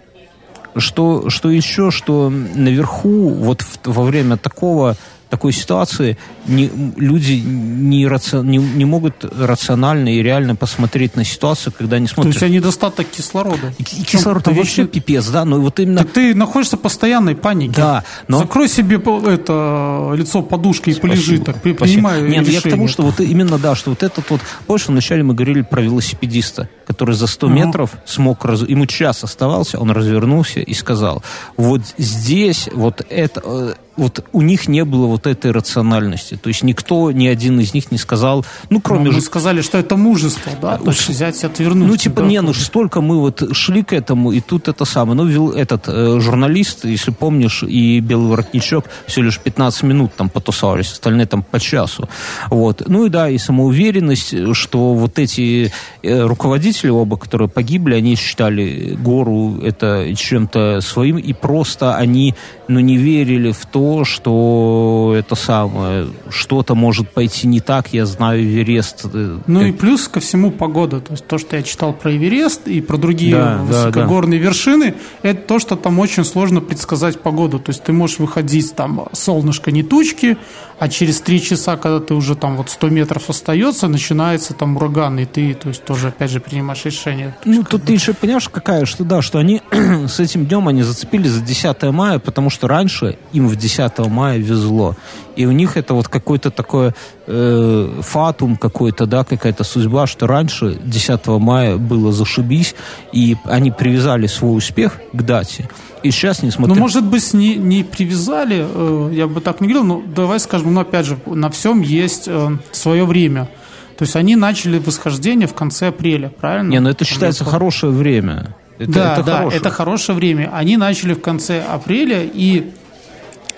S1: что, что еще, что наверху, вот в, во время такого такой ситуации не, люди не, раци, не, не могут рационально и реально посмотреть на ситуацию, когда они смотрят.
S2: То есть недостаток кислорода.
S1: И, и кислород вообще вечно... пипец, да, но вот именно...
S2: Так ты находишься в постоянной панике.
S1: Да,
S2: но... Закрой себе это лицо подушкой и полежи, так, принимай Нет,
S1: я к тому, что вот именно, да, что вот этот вот... Помнишь, вначале мы говорили про велосипедиста, который за 100 угу. метров смог... Раз... Ему час оставался, он развернулся и сказал, вот здесь вот это э, вот у них не было вот этой рациональности. То есть никто, ни один из них не сказал, ну, кроме...
S2: Ну, мы сказали, что это мужество, да? То есть взять и отвернуть.
S1: Ну, типа, не, ну, столько мы вот шли к этому, и тут это самое. Ну, этот э, журналист, если помнишь, и Белый воротничок все лишь 15 минут там потусовались, остальные там по часу. Вот. Ну и да, и самоуверенность, что вот эти э, руководители оба, которые погибли, они считали гору это чем-то своим, и просто они, ну, не верили в то, что это самое, что-то может пойти не так, я знаю Эверест.
S2: Э, ну как... и плюс ко всему погода, то есть то, что я читал про Эверест и про другие да, высокогорные да, да. вершины, это то, что там очень сложно предсказать погоду, то есть ты можешь выходить там солнышко не тучки, а через три часа, когда ты уже там вот 100 метров остается, начинается там ураган, и ты, то есть тоже опять же принимаешь решение.
S1: Ну тут ты еще понимаешь какая, что да, что они с этим днем они зацепили за 10 мая, потому что раньше им в 10 10 мая везло. И у них это вот какой-то такой э, фатум какой-то, да, какая-то судьба, что раньше 10 мая было зашибись, и они привязали свой успех к дате. И сейчас, несмотря...
S2: Ну, может быть, не, не привязали, э, я бы так не говорил, но давай скажем, ну, опять же, на всем есть э, свое время. То есть они начали восхождение в конце апреля, правильно?
S1: Не, ну это считается хорошее время.
S2: Это, да, это да, хорошее. это хорошее время. Они начали в конце апреля, и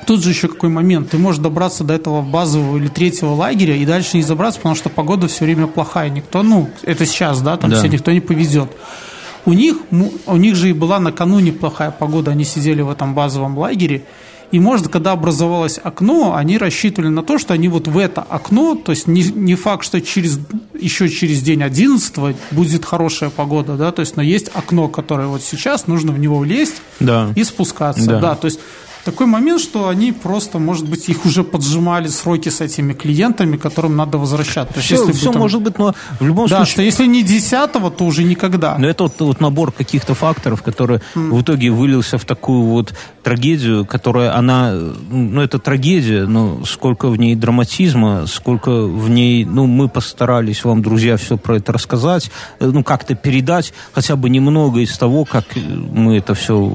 S2: Тут же еще какой момент. Ты можешь добраться до этого базового или третьего лагеря и дальше не забраться, потому что погода все время плохая. Никто, ну, это сейчас, да, там да. все никто не повезет. У них, у них же и была накануне плохая погода, они сидели в этом базовом лагере, и, может, когда образовалось окно, они рассчитывали на то, что они вот в это окно, то есть не, не факт, что через, еще через день 11 будет хорошая погода, да, то есть, но есть окно, которое вот сейчас, нужно в него влезть
S1: да.
S2: и спускаться, да. да, то есть такой момент, что они просто, может быть, их уже поджимали сроки с этими клиентами, которым надо возвращать.
S1: То все, есть, все там... может быть, но в любом
S2: да,
S1: случае...
S2: что если не десятого, то уже никогда.
S1: Но это вот, вот набор каких-то факторов, который mm. в итоге вылился в такую вот трагедию, которая, она, ну, это трагедия, но сколько в ней драматизма, сколько в ней, ну, мы постарались вам, друзья, все про это рассказать, э, ну, как-то передать хотя бы немного из того, как мы это все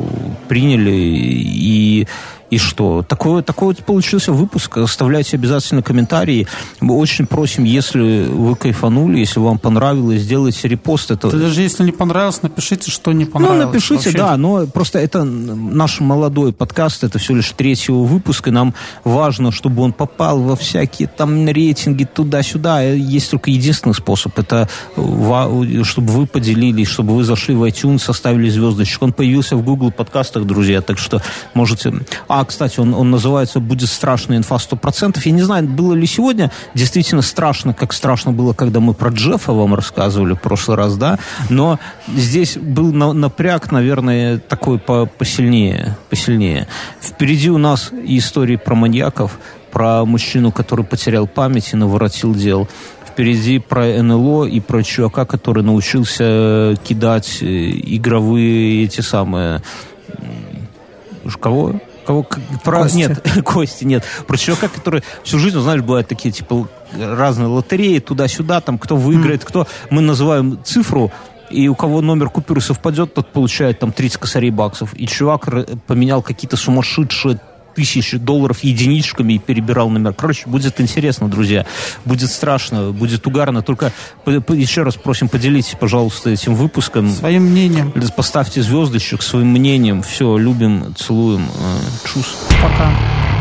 S1: приняли и и что? Такой, такой вот получился выпуск. Оставляйте обязательно комментарии. Мы очень просим, если вы кайфанули, если вам понравилось, сделайте репост. Это...
S2: Да даже если не понравилось, напишите, что не понравилось.
S1: Ну, напишите, Вообще... да, но просто это наш молодой подкаст, это все лишь третьего выпуска. Нам важно, чтобы он попал во всякие там рейтинги туда-сюда. Есть только единственный способ. Это чтобы вы поделились, чтобы вы зашли в iTunes, составили звездочек. Он появился в Google подкастах, друзья, так что можете... А, а, кстати, он, он называется «Будет страшно, инфа 100%». Я не знаю, было ли сегодня действительно страшно, как страшно было, когда мы про Джеффа вам рассказывали в прошлый раз, да, но здесь был на, напряг, наверное, такой по, посильнее, посильнее. Впереди у нас истории про маньяков, про мужчину, который потерял память и наворотил дел впереди про НЛО и про чувака, который научился кидать э, игровые эти самые... Кого? Кого, про, Кости. Нет, Кости, нет. Про чувака, который всю жизнь, знаешь, бывают такие, типа, разные лотереи, туда-сюда, там, кто выиграет, mm. кто... Мы называем цифру, и у кого номер купюры совпадет, тот получает там 30 косарей баксов. И чувак поменял какие-то сумасшедшие тысячи долларов единичками и перебирал номер. Короче, будет интересно, друзья. Будет страшно, будет угарно. Только еще раз просим, поделитесь, пожалуйста, этим выпуском.
S2: Своим мнением.
S1: Поставьте звездочек своим мнением. Все, любим, целуем. Э, чус.
S2: Пока.